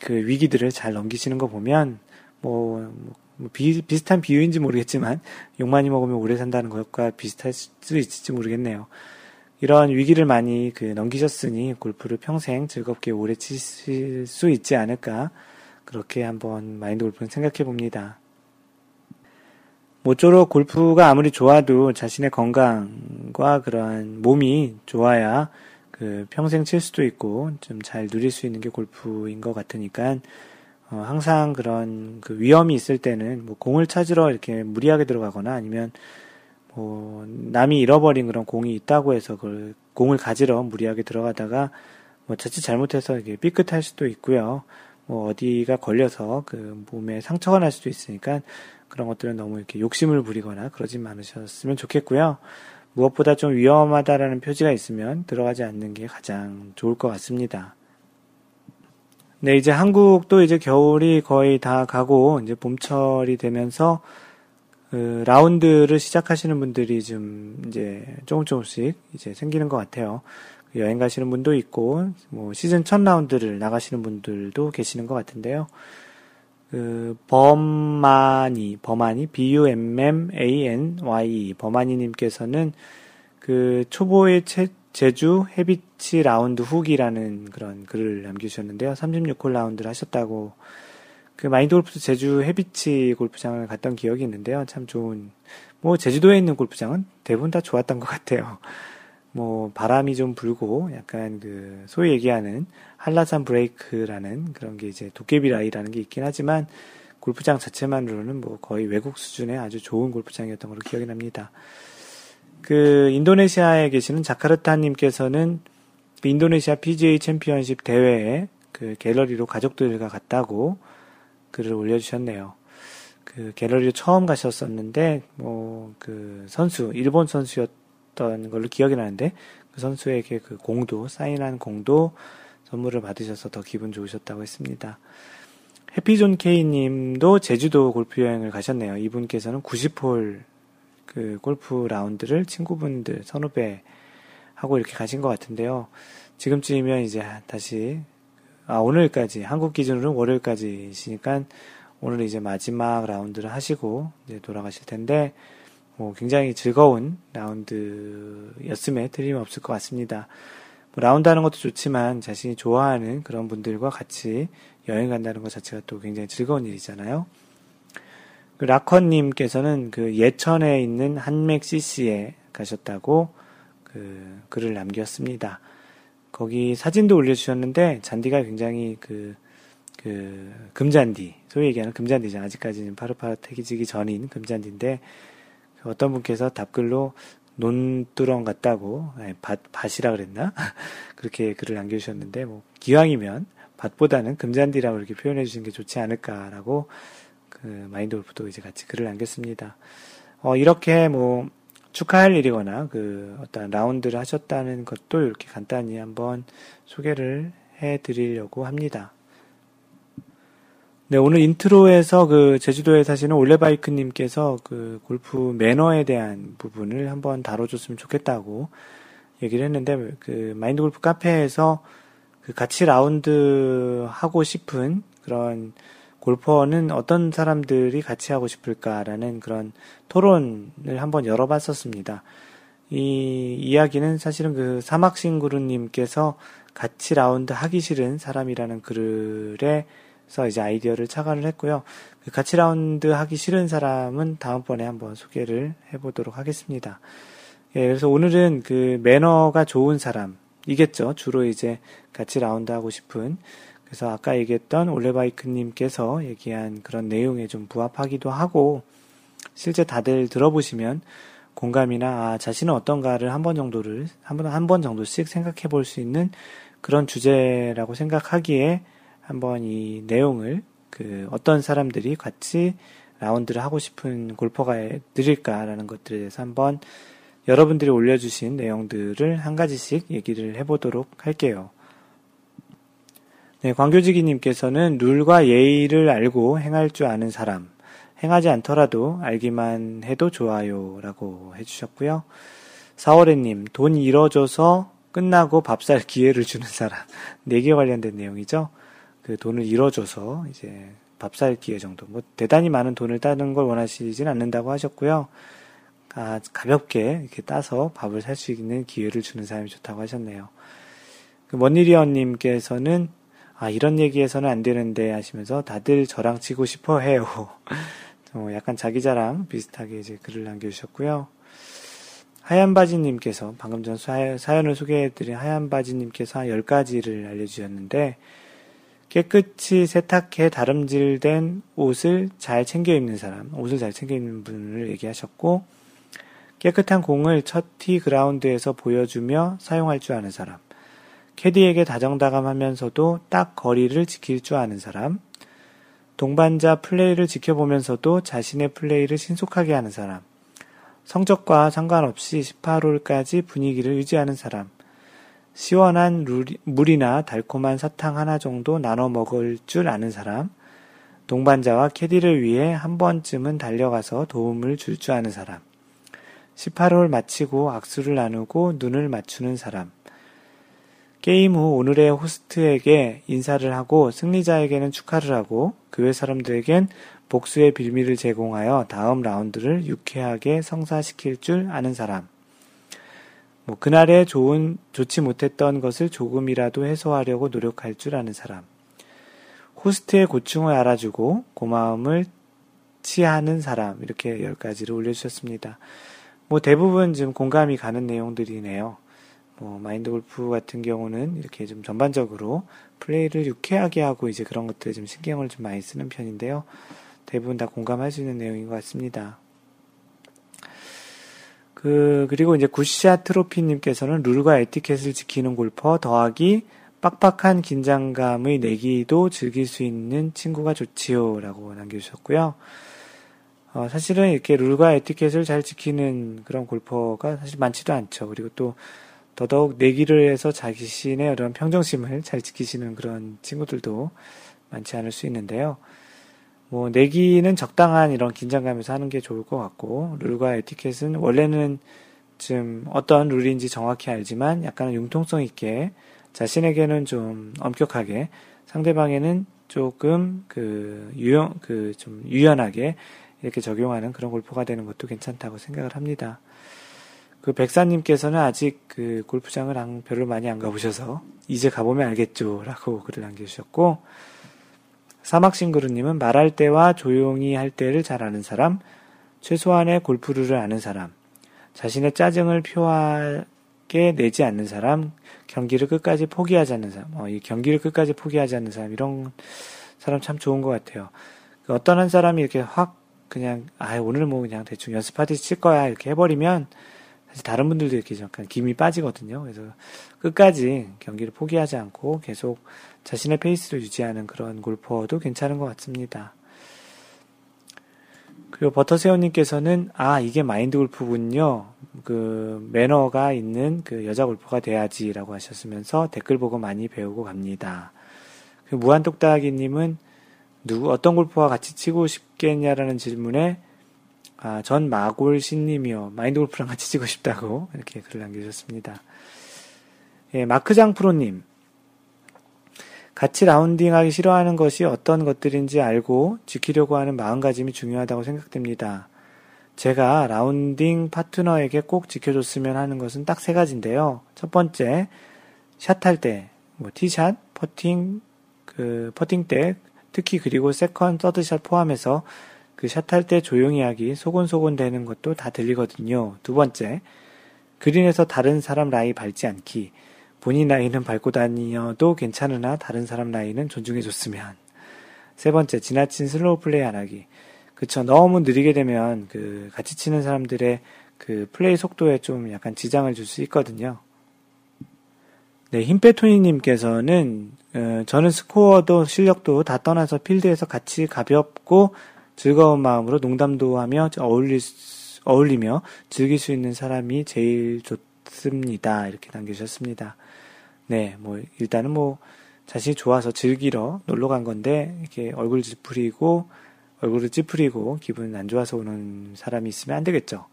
그 위기들을 잘 넘기시는 거 보면 뭐, 뭐 비, 비슷한 비유인지 모르겠지만 욕 많이 먹으면 오래 산다는 것과 비슷할 수 있을지 모르겠네요. 이런 위기를 많이 그 넘기셨으니 골프를 평생 즐겁게 오래 치실 수 있지 않을까 그렇게 한번 마인드 골프는 생각해 봅니다. 모쪼록 골프가 아무리 좋아도 자신의 건강과 그러한 몸이 좋아야 그 평생 칠 수도 있고 좀 잘 누릴 수 있는 게 골프인 것 같으니까 어, 항상 그런 그 위험이 있을 때는 뭐 공을 찾으러 이렇게 무리하게 들어가거나 아니면 뭐 남이 잃어버린 그런 공이 있다고 해서 그걸 공을 가지러 무리하게 들어가다가 뭐 자칫 잘못해서 이게 삐끗할 수도 있고요. 뭐 어디가 걸려서 그 몸에 상처가 날 수도 있으니까 그런 것들은 너무 이렇게 욕심을 부리거나 그러지 않으셨으면 좋겠고요. 무엇보다 좀 위험하다라는 표지가 있으면 들어가지 않는 게 가장 좋을 것 같습니다. 네, 이제 한국도 이제 겨울이 거의 다 가고 이제 봄철이 되면서 그 라운드를 시작하시는 분들이 좀 이제 조금 조금씩 이제 생기는 것 같아요. 여행 가시는 분도 있고 뭐 시즌 첫 라운드를 나가시는 분들도 계시는 것 같은데요. 그 범마니 범마니 B U M M A N Y 범마니님께서는 그 초보의 체, 제주 헤비치 라운드 후기라는 그런 글을 남기셨는데요. 36홀 라운드를 하셨다고 그 마인드 골프 제주 해비치 골프장을 갔던 기억이 있는데요. 참 좋은 뭐 제주도에 있는 골프장은 대부분 다 좋았던 것 같아요. 뭐 바람이 좀 불고 약간 그 소위 얘기하는 한라산 브레이크라는 그런 게 이제 도깨비 라이라는 게 있긴 하지만 골프장 자체만으로는 뭐 거의 외국 수준의 아주 좋은 골프장이었던 걸로 기억이 납니다. 그 인도네시아에 계시는 자카르타님께서는 그 인도네시아 PGA 챔피언십 대회에 그 갤러리로 가족들과 갔다고 글을 올려주셨네요. 그 갤러리로 처음 가셨었는데 뭐 그 선수 일본 선수였 있었던 걸로 기억이 나는데 그 선수에게 그 공도 사인한 공도 선물을 받으셔서 더 기분 좋으셨다고 했습니다. 해피존 K님도 제주도 골프 여행을 가셨네요. 이분께서는 90홀 그 골프 라운드를 친구분들 선후배 하고 이렇게 가신 것 같은데요. 지금쯤이면 이제 다시 아, 오늘까지, 한국 기준으로는 월요일까지시니까 오늘 이제 마지막 라운드를 하시고 이제 돌아가실 텐데, 뭐 굉장히 즐거운 라운드였음에 틀림없을 것 같습니다. 뭐 라운드 하는 것도 좋지만 자신이 좋아하는 그런 분들과 같이 여행 간다는 것 자체가 또 굉장히 즐거운 일이잖아요. 그 라커님께서는 그 예천에 있는 한맥 CC에 가셨다고 그 글을 남겼습니다. 거기 사진도 올려주셨는데 잔디가 굉장히 그, 그 금잔디 소위 얘기하는 금잔디죠. 아직까지는 파릇파릇해지기 전인 금잔디인데 그 어떤 분께서 답글로 논두렁 같다고 아니, 밭 밭이라 그랬나 [LAUGHS] 그렇게 글을 남겨주셨는데 뭐 기왕이면 밭보다는 금잔디라고 이렇게 표현해 주시는 게 좋지 않을까라고 그 마인드 골프도 이제 같이 글을 남겼습니다. 어 이렇게 뭐 축하할 일이거나 그 어떤 라운드를 하셨다는 것도 이렇게 간단히 한번 소개를 해 드리려고 합니다. 네, 오늘 intro에서 그 제주도에 사시는 올레바이크님께서 그 골프 매너에 대한 부분을 한번 다뤄줬으면 좋겠다고 얘기를 했는데 그 마인드 골프 카페에서 그 같이 라운드 하고 싶은 그런 골퍼는 어떤 사람들이 같이 하고 싶을까라는 그런 토론을 한번 열어봤었습니다. 이 이야기는 사실은 그 사막싱구루님께서 같이 라운드 하기 싫은 사람이라는 글에 그래서 이제 아이디어를 착안을 했고요. 그 같이 라운드 하기 싫은 사람은 다음번에 한번 소개를 해보도록 하겠습니다. 예, 그래서 오늘은 그 매너가 좋은 사람이겠죠. 주로 이제 같이 라운드 하고 싶은. 그래서 아까 얘기했던 올레바이크님께서 얘기한 그런 내용에 좀 부합하기도 하고, 실제 다들 들어보시면 공감이나 아, 자신은 어떤가를 한 번 정도를, 한 번, 한 번 정도씩 생각해 볼 수 있는 그런 주제라고 생각하기에 한번 이 내용을 그 어떤 사람들이 같이 라운드를 하고 싶은 골퍼가 들일까라는 것들에 대해서 한번 여러분들이 올려주신 내용들을 한 가지씩 얘기를 해보도록 할게요. 네, 광교지기님께서는 룰과 예의를 알고 행할 줄 아는 사람, 행하지 않더라도 알기만 해도 좋아요. 라고 해주셨고요. 4월에님, 돈 잃어줘서 끝나고 밥 살 [LAUGHS] 기회를 주는 사람. 내기 관련된 내용이죠. 그 돈을 잃어줘서 이제 밥 살 기회 정도. 뭐 대단히 많은 돈을 따는 걸 원하시진 않는다고 하셨고요. 아, 가볍게 이렇게 따서 밥을 살 수 있는 기회를 주는 사람이 좋다고 하셨네요. 그 먼니리언님께서는 아 이런 얘기해서는 안 되는데 하시면서 다들 저랑 치고 싶어 해요. [LAUGHS] 어, 약간 자기 자랑 비슷하게 이제 글을 남겨주셨고요. 하얀 바지님께서 방금 전 사연을 소개해드린 하얀 바지님께서 한 10가지를 알려주셨는데 깨끗이 세탁해 다름질된 옷을 잘 챙겨 입는 사람, 옷을 잘 챙겨 입는 분을 얘기하셨고, 깨끗한 공을 첫티 그라운드에서 보여주며 사용할 줄 아는 사람, 캐디에게 다정다감하면서도 딱 거리를 지킬 줄 아는 사람, 동반자 플레이를 지켜보면서도 자신의 플레이를 신속하게 하는 사람, 성적과 상관없이 18홀까지 분위기를 유지하는 사람, 시원한 물이나 달콤한 사탕 하나 정도 나눠 먹을 줄 아는 사람, 동반자와 캐디를 위해 한 번쯤은 달려가서 도움을 줄 줄 아는 사람, 18홀 마치고 악수를 나누고 눈을 맞추는 사람, 게임 후 오늘의 호스트에게 인사를 하고 승리자에게는 축하를 하고 교회 사람들에겐 복수의 빌미를 제공하여 다음 라운드를 유쾌하게 성사시킬 줄 아는 사람, 뭐 그날에 좋은 좋지 못했던 것을 조금이라도 해소하려고 노력할 줄 아는 사람. 호스트의 고충을 알아주고 고마움을 치하는 사람 이렇게 열 가지를 올려주셨습니다. 뭐 대부분 좀 공감이 가는 내용들이네요. 뭐 마인드 골프 같은 경우는 이렇게 좀 전반적으로 플레이를 유쾌하게 하고 이제 그런 것들에 좀 신경을 좀 많이 쓰는 편인데요. 대부분 다 공감할 수 있는 내용인 것 같습니다. 그, 그리고 이제 굿샷 트로피님께서는 룰과 에티켓을 지키는 골퍼 더하기 빡빡한 긴장감의 내기도 즐길 수 있는 친구가 좋지요. 라고 남겨주셨고요. 어, 사실은 이렇게 룰과 에티켓을 잘 지키는 그런 골퍼가 사실 많지도 않죠. 그리고 또 더더욱 내기를 해서 자신의 어떤 평정심을 잘 지키시는 그런 친구들도 많지 않을 수 있는데요. 뭐 내기는 적당한 이런 긴장감에서 하는 게 좋을 것 같고 룰과 에티켓은 원래는 좀 어떤 룰인지 정확히 알지만 약간은 융통성 있게 자신에게는 좀 엄격하게 상대방에는 조금 그 유연, 그 좀 유연하게 이렇게 적용하는 그런 골프가 되는 것도 괜찮다고 생각을 합니다. 그 백사님께서는 아직 그 골프장을 별로 많이 안 가보셔서 이제 가보면 알겠죠. 라고 글을 남겨주셨고, 사막싱그루님은 말할 때와 조용히 할 때를 잘 아는 사람, 최소한의 골프를 아는 사람, 자신의 짜증을 표하게 내지 않는 사람, 경기를 끝까지 포기하지 않는 사람, 어, 이 경기를 끝까지 포기하지 않는 사람, 이런 사람 참 좋은 것 같아요. 그 어떤 한 사람이 이렇게 확 그냥, 아, 오늘 뭐 그냥 대충 연습하듯이 칠 거야, 이렇게 해버리면, 사실 다른 분들도 이렇게 약간 김이 빠지거든요. 그래서 끝까지 경기를 포기하지 않고 계속 자신의 페이스를 유지하는 그런 골퍼도 괜찮은 것 같습니다. 그리고 버터세어님께서는 아 이게 마인드 골프군요. 그 매너가 있는 그 여자 골퍼가 돼야지라고 하셨으면서 댓글 보고 많이 배우고 갑니다. 그 무한똑딱이님은 누구 어떤 골퍼와 같이 치고 싶겠냐라는 질문에 아, 전 마골 신님이요. 마인드 골프랑 같이 치고 싶다고 이렇게 글을 남겨주셨습니다. 예, 마크장 프로님. 같이 라운딩하기 싫어하는 것이 어떤 것들인지 알고 지키려고 하는 마음가짐이 중요하다고 생각됩니다. 제가 라운딩 파트너에게 꼭 지켜줬으면 하는 것은 딱 세 가지인데요. 첫 번째, 샷할 때, 뭐, 티샷, 퍼팅, 그, 퍼팅 때, 특히 그리고 second, third샷 포함해서 그 샷할 때 조용히 하기, 소곤소곤 되는 것도 다 들리거든요. 두 번째, 그린에서 다른 사람 라이 밟지 않기. 본인 라이는 밟고 다니어도 괜찮으나 다른 사람 라이는 존중해줬으면. 세 번째, 지나친 slow play 안 하기. 그쵸. 너무 느리게 되면 그 같이 치는 사람들의 그 플레이 속도에 좀 약간 지장을 줄 수 있거든요. 네, 힘빼토니님께서는 어, 저는 스코어도 실력도 다 떠나서 필드에서 같이 가볍고 즐거운 마음으로 농담도 하며 어울리, 어울리며 즐길 수 있는 사람이 제일 좋습니다. 이렇게 남겨주셨습니다. 네, 뭐, 일단은 뭐, 자신이 좋아서 즐기러 놀러 간 건데, 이렇게 얼굴 찌푸리고, 얼굴을 찌푸리고, 기분 안 좋아서 오는 사람이 있으면 안 되겠죠.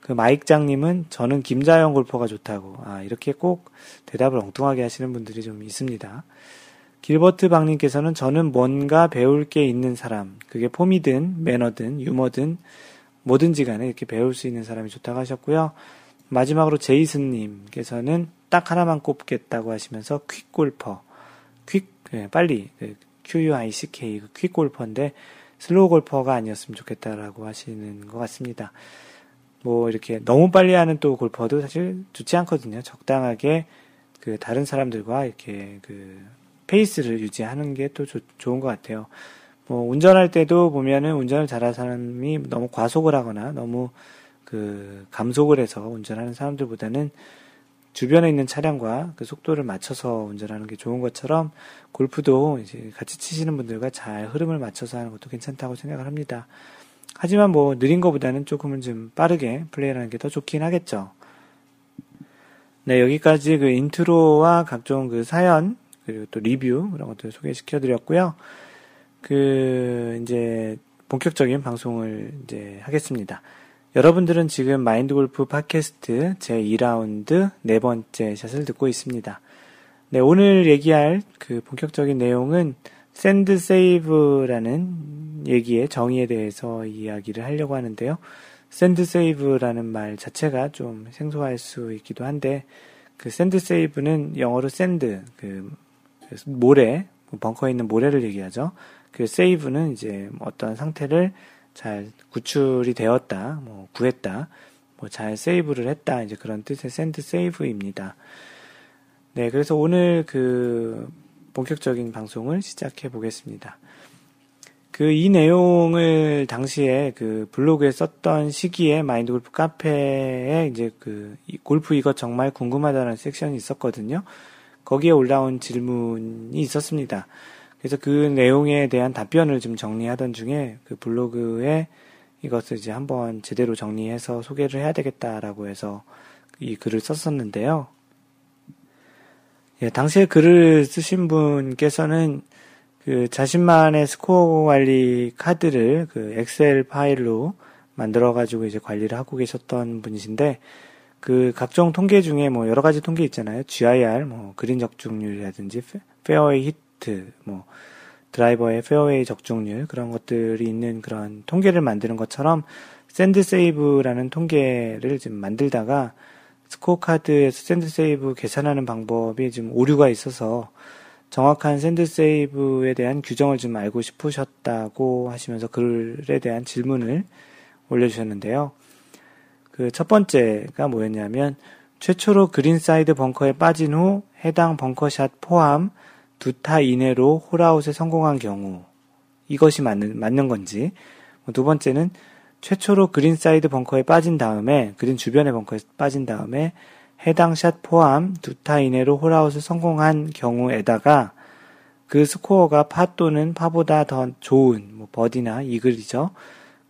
그 마익장님은 저는 김자영 골퍼가 좋다고, 아, 이렇게 꼭 대답을 엉뚱하게 하시는 분들이 좀 있습니다. 길버트 박님께서는 저는 뭔가 배울 게 있는 사람, 그게 폼이든 매너든 유머든 뭐든지 간에 이렇게 배울 수 있는 사람이 좋다고 하셨고요. 마지막으로 제이슨님께서는 딱 하나만 꼽겠다고 하시면서 퀵 골퍼, quick, 네, 빨리, 그 QUICK, 그 quick 골퍼인데 slow 골퍼가 아니었으면 좋겠다라고 하시는 것 같습니다. 뭐 이렇게 너무 빨리 하는 또 골퍼도 사실 좋지 않거든요. 적당하게 그 다른 사람들과 이렇게 그 페이스를 유지하는 게 또 좋은 것 같아요. 뭐 운전할 때도 보면은 운전을 잘하는 사람이 너무 과속을 하거나 너무 그 감속을 해서 운전하는 사람들보다는 주변에 있는 차량과 그 속도를 맞춰서 운전하는 게 좋은 것처럼 골프도 이제 같이 치시는 분들과 잘 흐름을 맞춰서 하는 것도 괜찮다고 생각을 합니다. 하지만 뭐 느린 것보다는 조금은 좀 빠르게 플레이하는 게 더 좋긴 하겠죠. 네, 여기까지 그 intro와 각종 그 사연 그리고 또 리뷰 그런 것들 소개시켜 드렸고요. 그 이제 본격적인 방송을 이제 하겠습니다. 여러분들은 지금 마인드 골프 팟캐스트 제 2라운드 네 번째 샷을 듣고 있습니다. 네, 오늘 얘기할 그 본격적인 내용은 sand save라는 얘기의 정의에 대해서 이야기를 하려고 하는데요. sand save라는 말 자체가 좀 생소할 수 있기도 한데 그 sand save는 영어로 sand 그 모래, 벙커에 있는 모래를 얘기하죠. 그 save는 이제 어떤 상태를 잘 구출이 되었다, 뭐 구했다, 뭐 잘 세이브를 했다, 이제 그런 뜻의 sand save입니다. 네, 그래서 오늘 그 본격적인 방송을 시작해 보겠습니다. 그 이 내용을 당시에 그 블로그에 썼던 시기에 마인드 골프 카페에 이제 그 골프 이것 정말 궁금하다는 섹션이 있었거든요. 거기에 올라온 질문이 있었습니다. 그래서 그 내용에 대한 답변을 좀 정리하던 중에 그 블로그에 이것을 이제 한번 제대로 정리해서 소개를 해야 되겠다라고 해서 이 글을 썼었는데요. 예, 당시에 글을 쓰신 분께서는 그 자신만의 스코어 관리 카드를 그 엑셀 파일로 만들어 가지고 이제 관리를 하고 계셨던 분이신데 그 각종 통계 중에 뭐 여러 가지 통계 있잖아요. GIR, 뭐 그린 적중률이라든지 fairway hit, 뭐 드라이버의 페어웨이 적중률 그런 것들이 있는 그런 통계를 만드는 것처럼 sand save라는 통계를 지금 만들다가 스코어 카드에서 sand save 계산하는 방법이 좀 오류가 있어서 정확한 sand save에 대한 규정을 좀 알고 싶으셨다고 하시면서 글에 대한 질문을 올려주셨는데요. 그 첫 번째가 뭐였냐면 최초로 그린 사이드 벙커에 빠진 후 해당 벙커샷 포함 두 타 이내로 홀아웃에 성공한 경우 이것이 맞는 맞는 건지 두 번째는 최초로 그린 사이드 벙커에 빠진 다음에 그린 주변의 벙커에 빠진 다음에 해당 샷 포함 두 타 이내로 홀아웃을 성공한 경우에다가 그 스코어가 파 또는 파보다 더 좋은 뭐 버디나 이글이죠.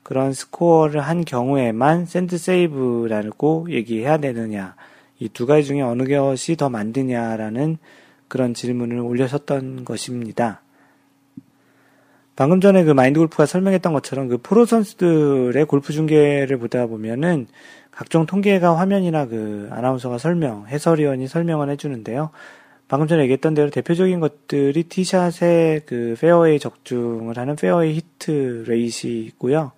그런 스코어를 한 경우에만 sand save라고 얘기해야 되느냐. 이 두 가지 중에 어느 것이 더 맞느냐라는 그런 질문을 올려셨던 것입니다. 방금 전에 그 마인드 골프가 설명했던 것처럼 그 프로 선수들의 골프 중계를 보다 보면은 각종 통계가 화면이나 그 아나운서가 설명, 해설위원이 설명을 해주는데요. 방금 전에 얘기했던 대로 대표적인 것들이 티샷의 그 페어웨이 적중을 하는 fairway hit rate이 있고요.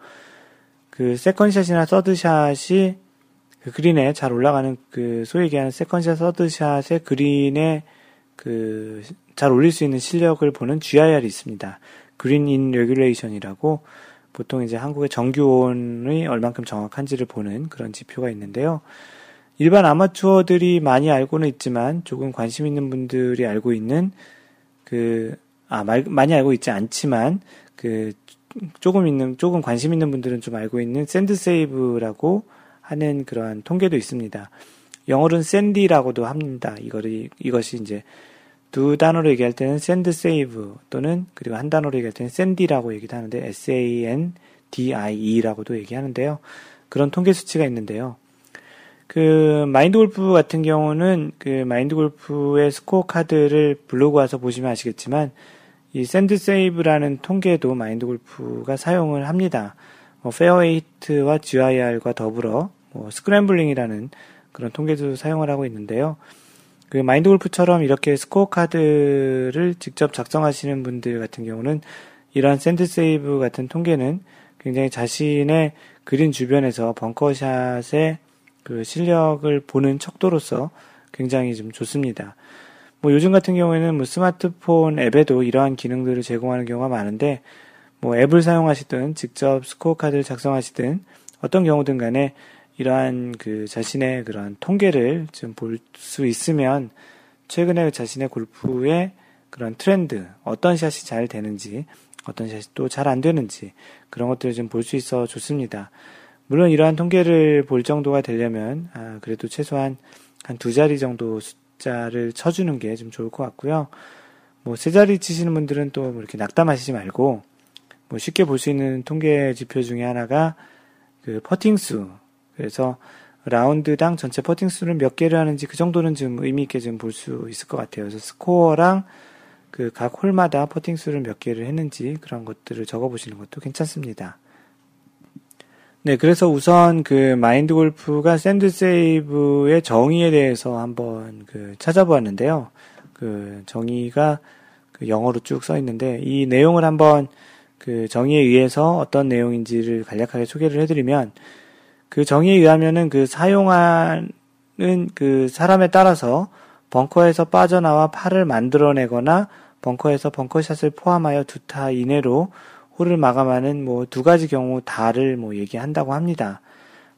그 second샷이나 third샷이 그 그린에 잘 올라가는 그 소위 얘기하는 second샷, third샷의 그린에 그 잘 올릴 수 있는 실력을 보는 GIR이 있습니다. green in regulation이라고 보통 이제 한국의 정규온이 얼만큼 정확한지를 보는 그런 지표가 있는데요. 일반 아마추어들이 많이 알고는 있지만 조금 관심 있는 분들이 알고 있는 그, 아, 말, 많이 알고 있지 않지만 그 조금 있는, 조금 관심 있는 분들은 좀 알고 있는 sand save라고 하는 그러한 통계도 있습니다. 영어로는 sandie라고도 합니다. 이거를, 이것이 이제 두 단어로 얘기할 때는 sand save 또는 그리고 한 단어로 얘기할 때는 sandie라고 얘기도 하는데 s-a-n-d-i-e라고도 얘기하는데요. 그런 통계 수치가 있는데요. 그 마인드 골프 같은 경우는 그 마인드 골프의 스코어 카드를 블로그 와서 보시면 아시겠지만 이 sand save라는 통계도 마인드 골프가 사용을 합니다. 뭐 페어웨이 히트와 GIR과 더불어 뭐 scrambling이라는 그런 통계도 사용을 하고 있는데요. 그 마인드 골프처럼 이렇게 스코어 카드를 직접 작성하시는 분들 같은 경우는 이러한 sand save 같은 통계는 굉장히 자신의 그린 주변에서 벙커샷의 그 실력을 보는 척도로서 굉장히 좀 좋습니다. 뭐 요즘 같은 경우에는 뭐 스마트폰 앱에도 이러한 기능들을 제공하는 경우가 많은데 뭐 앱을 사용하시든 직접 스코어 카드를 작성하시든 어떤 경우든 간에 이러한 그 자신의 그런 통계를 좀 볼 수 있으면 최근에 자신의 골프의 그런 트렌드, 어떤 샷이 잘 되는지, 어떤 샷이 또 잘 안 되는지, 그런 것들을 좀 볼 수 있어 좋습니다. 물론 이러한 통계를 볼 정도가 되려면, 아, 그래도 최소한 한 두 자리 정도 숫자를 쳐주는 게 좀 좋을 것 같고요. 뭐, 세 자리 치시는 분들은 또 뭐 이렇게 낙담하시지 말고, 뭐 쉽게 볼 수 있는 통계 지표 중에 하나가 그 퍼팅 수, 그래서 라운드당 전체 퍼팅 수를 몇 개를 하는지 그 정도는 좀 의미 있게 좀 볼 수 있을 것 같아요. 그래서 스코어랑 그 각 홀마다 퍼팅 수를 몇 개를 했는지 그런 것들을 적어 보시는 것도 괜찮습니다. 네, 그래서 우선 그 마인드 골프가 sand save의 정의에 대해서 한번 그 찾아보았는데요. 그 정의가 그 영어로 쭉 써 있는데 이 내용을 한번 그 정의에 의해서 어떤 내용인지를 간략하게 소개를 해드리면 그 정의에 의하면은 그 사용하는 그 사람에 따라서 벙커에서 빠져나와 파를 만들어내거나 벙커에서 벙커샷을 포함하여 두 타 이내로 홀을 마감하는 뭐 두 가지 경우 다를 뭐 얘기한다고 합니다.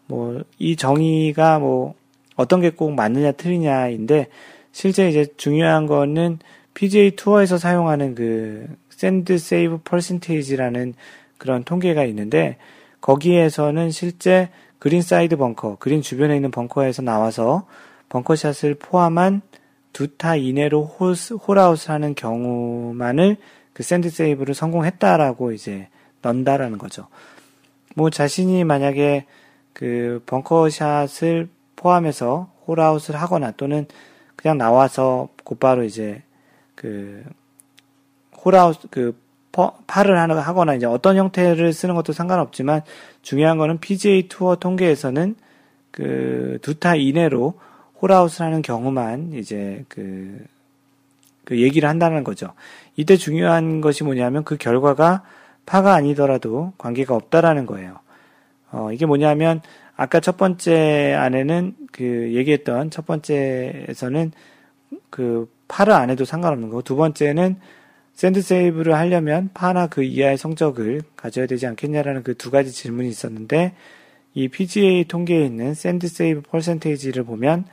뭐 이 정의가 뭐 어떤 게 꼭 맞느냐 틀리냐인데 실제 이제 중요한 거는 PGA 투어에서 사용하는 그 sand save percentage라는 그런 통계가 있는데 거기에서는 실제 greenside 벙커, 그린 주변에 있는 벙커에서 나와서 벙커샷을 포함한 두 타 이내로 홀, 홀아웃을 하는 경우만을 그 sand save를 성공했다라고 이제 넣는다라는 거죠. 뭐 자신이 만약에 그 벙커샷을 포함해서 홀아웃을 하거나 또는 그냥 나와서 곧바로 이제 그 홀아웃 그 파를 하거나 이제 어떤 형태를 쓰는 것도 상관없지만 중요한 거는 PGA 투어 통계에서는 그 두 타 이내로 홀아웃을 하는 경우만 이제 그 그 얘기를 한다는 거죠. 이때 중요한 것이 뭐냐면 그 결과가 파가 아니더라도 관계가 없다라는 거예요. 어, 이게 뭐냐면 아까 첫 번째 안에는 그 얘기했던 첫 번째에서는 그 파를 안 해도 상관없는 거고 두 번째는 sand save를 하려면 파나 그 이하의 성적을 가져야 되지 않겠냐라는 그 두 가지 질문이 있었는데 이 PGA 통계에 있는 sand save percentage를 보면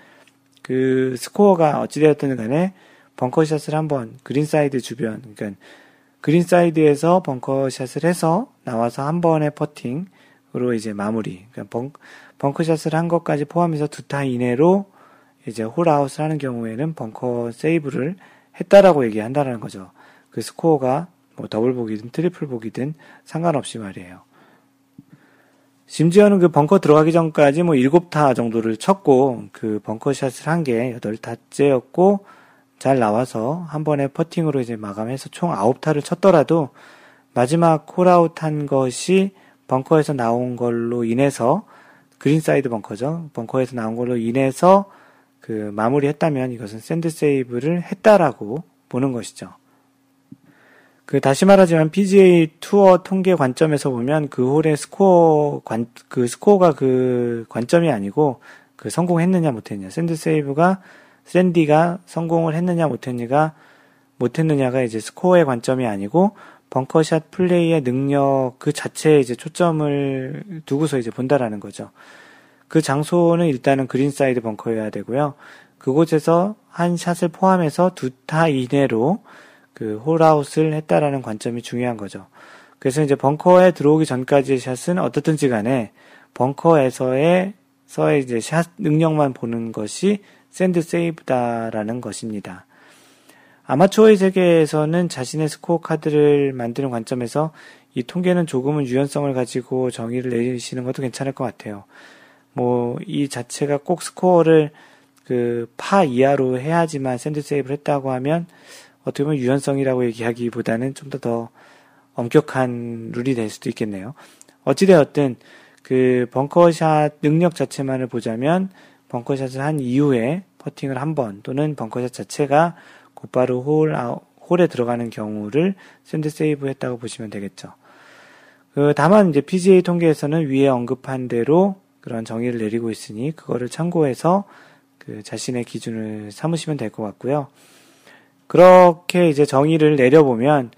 그 스코어가 어찌되었든 간에 벙커샷을 한번 greenside 주변, 그러니까 greenside에서 벙커샷을 해서 나와서 한 번의 퍼팅으로 이제 마무리, 그러니까 벙, 벙커샷을 한 것까지 포함해서 두 타 이내로 이제 홀아웃을 하는 경우에는 벙커 save를 했다라고 얘기한다는 거죠. 그 스코어가 뭐 더블 보기든 트리플 보기든 상관없이 말이에요. 심지어는 그 벙커 들어가기 전까지 뭐 7타 정도를 쳤고 그 벙커샷을 한게 8타째였고 잘 나와서 한 번에 퍼팅으로 이제 마감해서 총 9타를 쳤더라도 마지막 홀아웃 한 것이 벙커에서 나온 걸로 인해서 greenside 벙커죠. 벙커에서 나온 걸로 인해서 그 마무리했다면 이것은 sand save를 했다라고 보는 것이죠. 그 다시 말하지만 PGA 투어 통계 관점에서 보면 그 홀의 스코어 관 그 스코어가 그 관점이 아니고 그 성공했느냐 못했느냐 sand save가 sandy가 성공을 했느냐 못했느냐가 못했느냐가 이제 스코어의 관점이 아니고 벙커샷 플레이의 능력 그 자체에 이제 초점을 두고서 이제 본다라는 거죠. 그 장소는 일단은 greenside 벙커여야 되고요. 그곳에서 한 샷을 포함해서 두 타 이내로 그 홀아웃을 했다라는 관점이 중요한 거죠. 그래서 이제 벙커에 들어오기 전까지의 샷은 어떻든지 간에 벙커에서의 서의 이제 샷 능력만 보는 것이 sand save다라는 것입니다. 아마추어의 세계에서는 자신의 스코어 카드를 만드는 관점에서 이 통계는 조금은 유연성을 가지고 정의를 내리시는 것도 괜찮을 것 같아요. 뭐, 이 자체가 꼭 스코어를 그 파 이하로 해야지만 sand save를 했다고 하면 어떻게 보면 유연성이라고 얘기하기보다는 좀 더 더 엄격한 룰이 될 수도 있겠네요. 어찌되었든 그 벙커샷 능력 자체만을 보자면 벙커샷을 한 이후에 퍼팅을 한 번 또는 벙커샷 자체가 곧바로 홀, 아, 홀에 들어가는 경우를 sand save 했다고 보시면 되겠죠. 그 다만 이제 PGA 통계에서는 위에 언급한 대로 그런 정의를 내리고 있으니 그거를 참고해서 그 자신의 기준을 삼으시면 될 것 같고요. 그렇게 이제 정의를 내려보면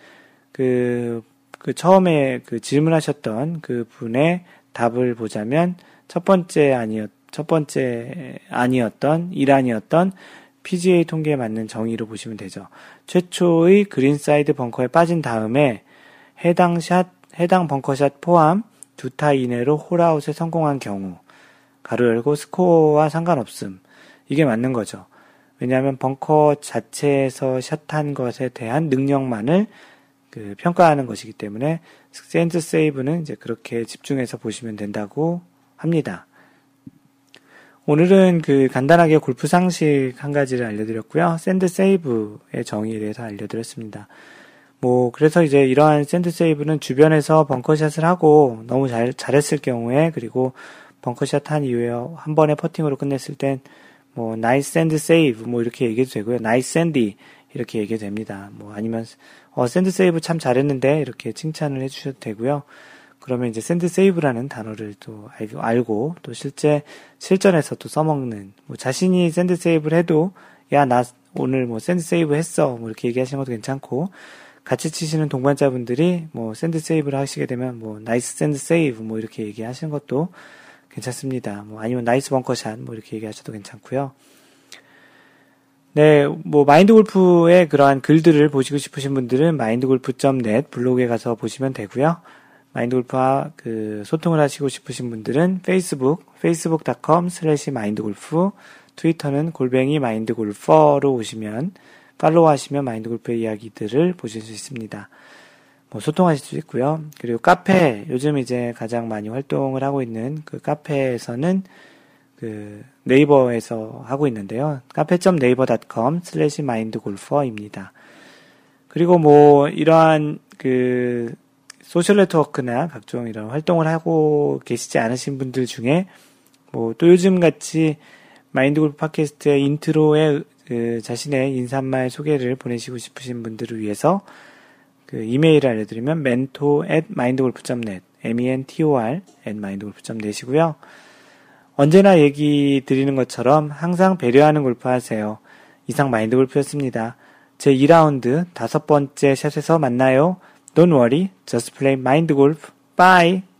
그, 그 처음에 그 질문하셨던 그 분의 답을 보자면 첫 번째 안이었, 첫 번째 안이었던, 일안이었던 PGA 통계에 맞는 정의로 보시면 되죠. 최초의 greenside 벙커에 빠진 다음에 해당 샷, 해당 벙커샷 포함 두 타 이내로 홀아웃에 성공한 경우, 가로 열고 스코어와 상관없음. 이게 맞는 거죠. 왜냐하면 벙커 자체에서 샷한 것에 대한 능력만을 그 평가하는 것이기 때문에 sand save는 이제 그렇게 집중해서 보시면 된다고 합니다. 오늘은 그 간단하게 골프 상식 한 가지를 알려드렸고요. sand save의 정의에 대해서 알려드렸습니다. 뭐 그래서 이제 이러한 sand save는 주변에서 벙커샷을 하고 너무 잘 잘했을 경우에 그리고 벙커샷 한 이후에 한 번에 퍼팅으로 끝냈을 땐 뭐 nice sand save 뭐 이렇게 얘기해도 되고요. nice sandy 이렇게 얘기해도 됩니다. 뭐 아니면 어 sand save 참 잘했는데 이렇게 칭찬을 해주셔도 되고요. 그러면 이제 sand save라는 단어를 또 알고, 또 실제 실전에서 또 써먹는 뭐 자신이 sand save를 해도 야 나 오늘 뭐 sand save 했어 뭐 이렇게 얘기하시는 것도 괜찮고 같이 치시는 동반자분들이 뭐 sand save를 하시게 되면 뭐 nice sand save 뭐 이렇게 얘기하시는 것도 괜찮습니다. 뭐 아니면 nice bunker shot 뭐 이렇게 얘기하셔도 괜찮고요. 네, 뭐 마인드 골프의 그러한 글들을 보시고 싶으신 분들은 마인드골프.net 블로그에 가서 보시면 되고요. 마인드 골프와 그 소통을 하시고 싶으신 분들은 페이스북 facebook.com 슬래시 마인드골프 트위터는 골뱅이 마인드골퍼로 오시면 팔로우 하시면 마인드골프의 이야기들을 보실 수 있습니다. 뭐 소통하실 수 있고요. 그리고 카페 요즘 이제 가장 많이 활동을 하고 있는 그 카페에서는 그 네이버에서 하고 있는데요. 카페.네이버.com 슬래시 마인드골퍼입니다. 그리고 뭐 이러한 그 소셜 네트워크나 각종 이런 활동을 하고 계시지 않으신 분들 중에 뭐 또 요즘 같이 마인드 골프 팟캐스트의 인트로에 그 자신의 인사말 소개를 보내시고 싶으신 분들을 위해서 그 이메일을 알려드리면 mentor at mindgolf.net mentor at mindgolf.net이고요. 언제나 얘기 드리는 것처럼 항상 배려하는 골프 하세요. 이상 마인드 골프였습니다. 제 2라운드 다섯 번째 샷에서 만나요. Don't worry, just play mind golf. Bye!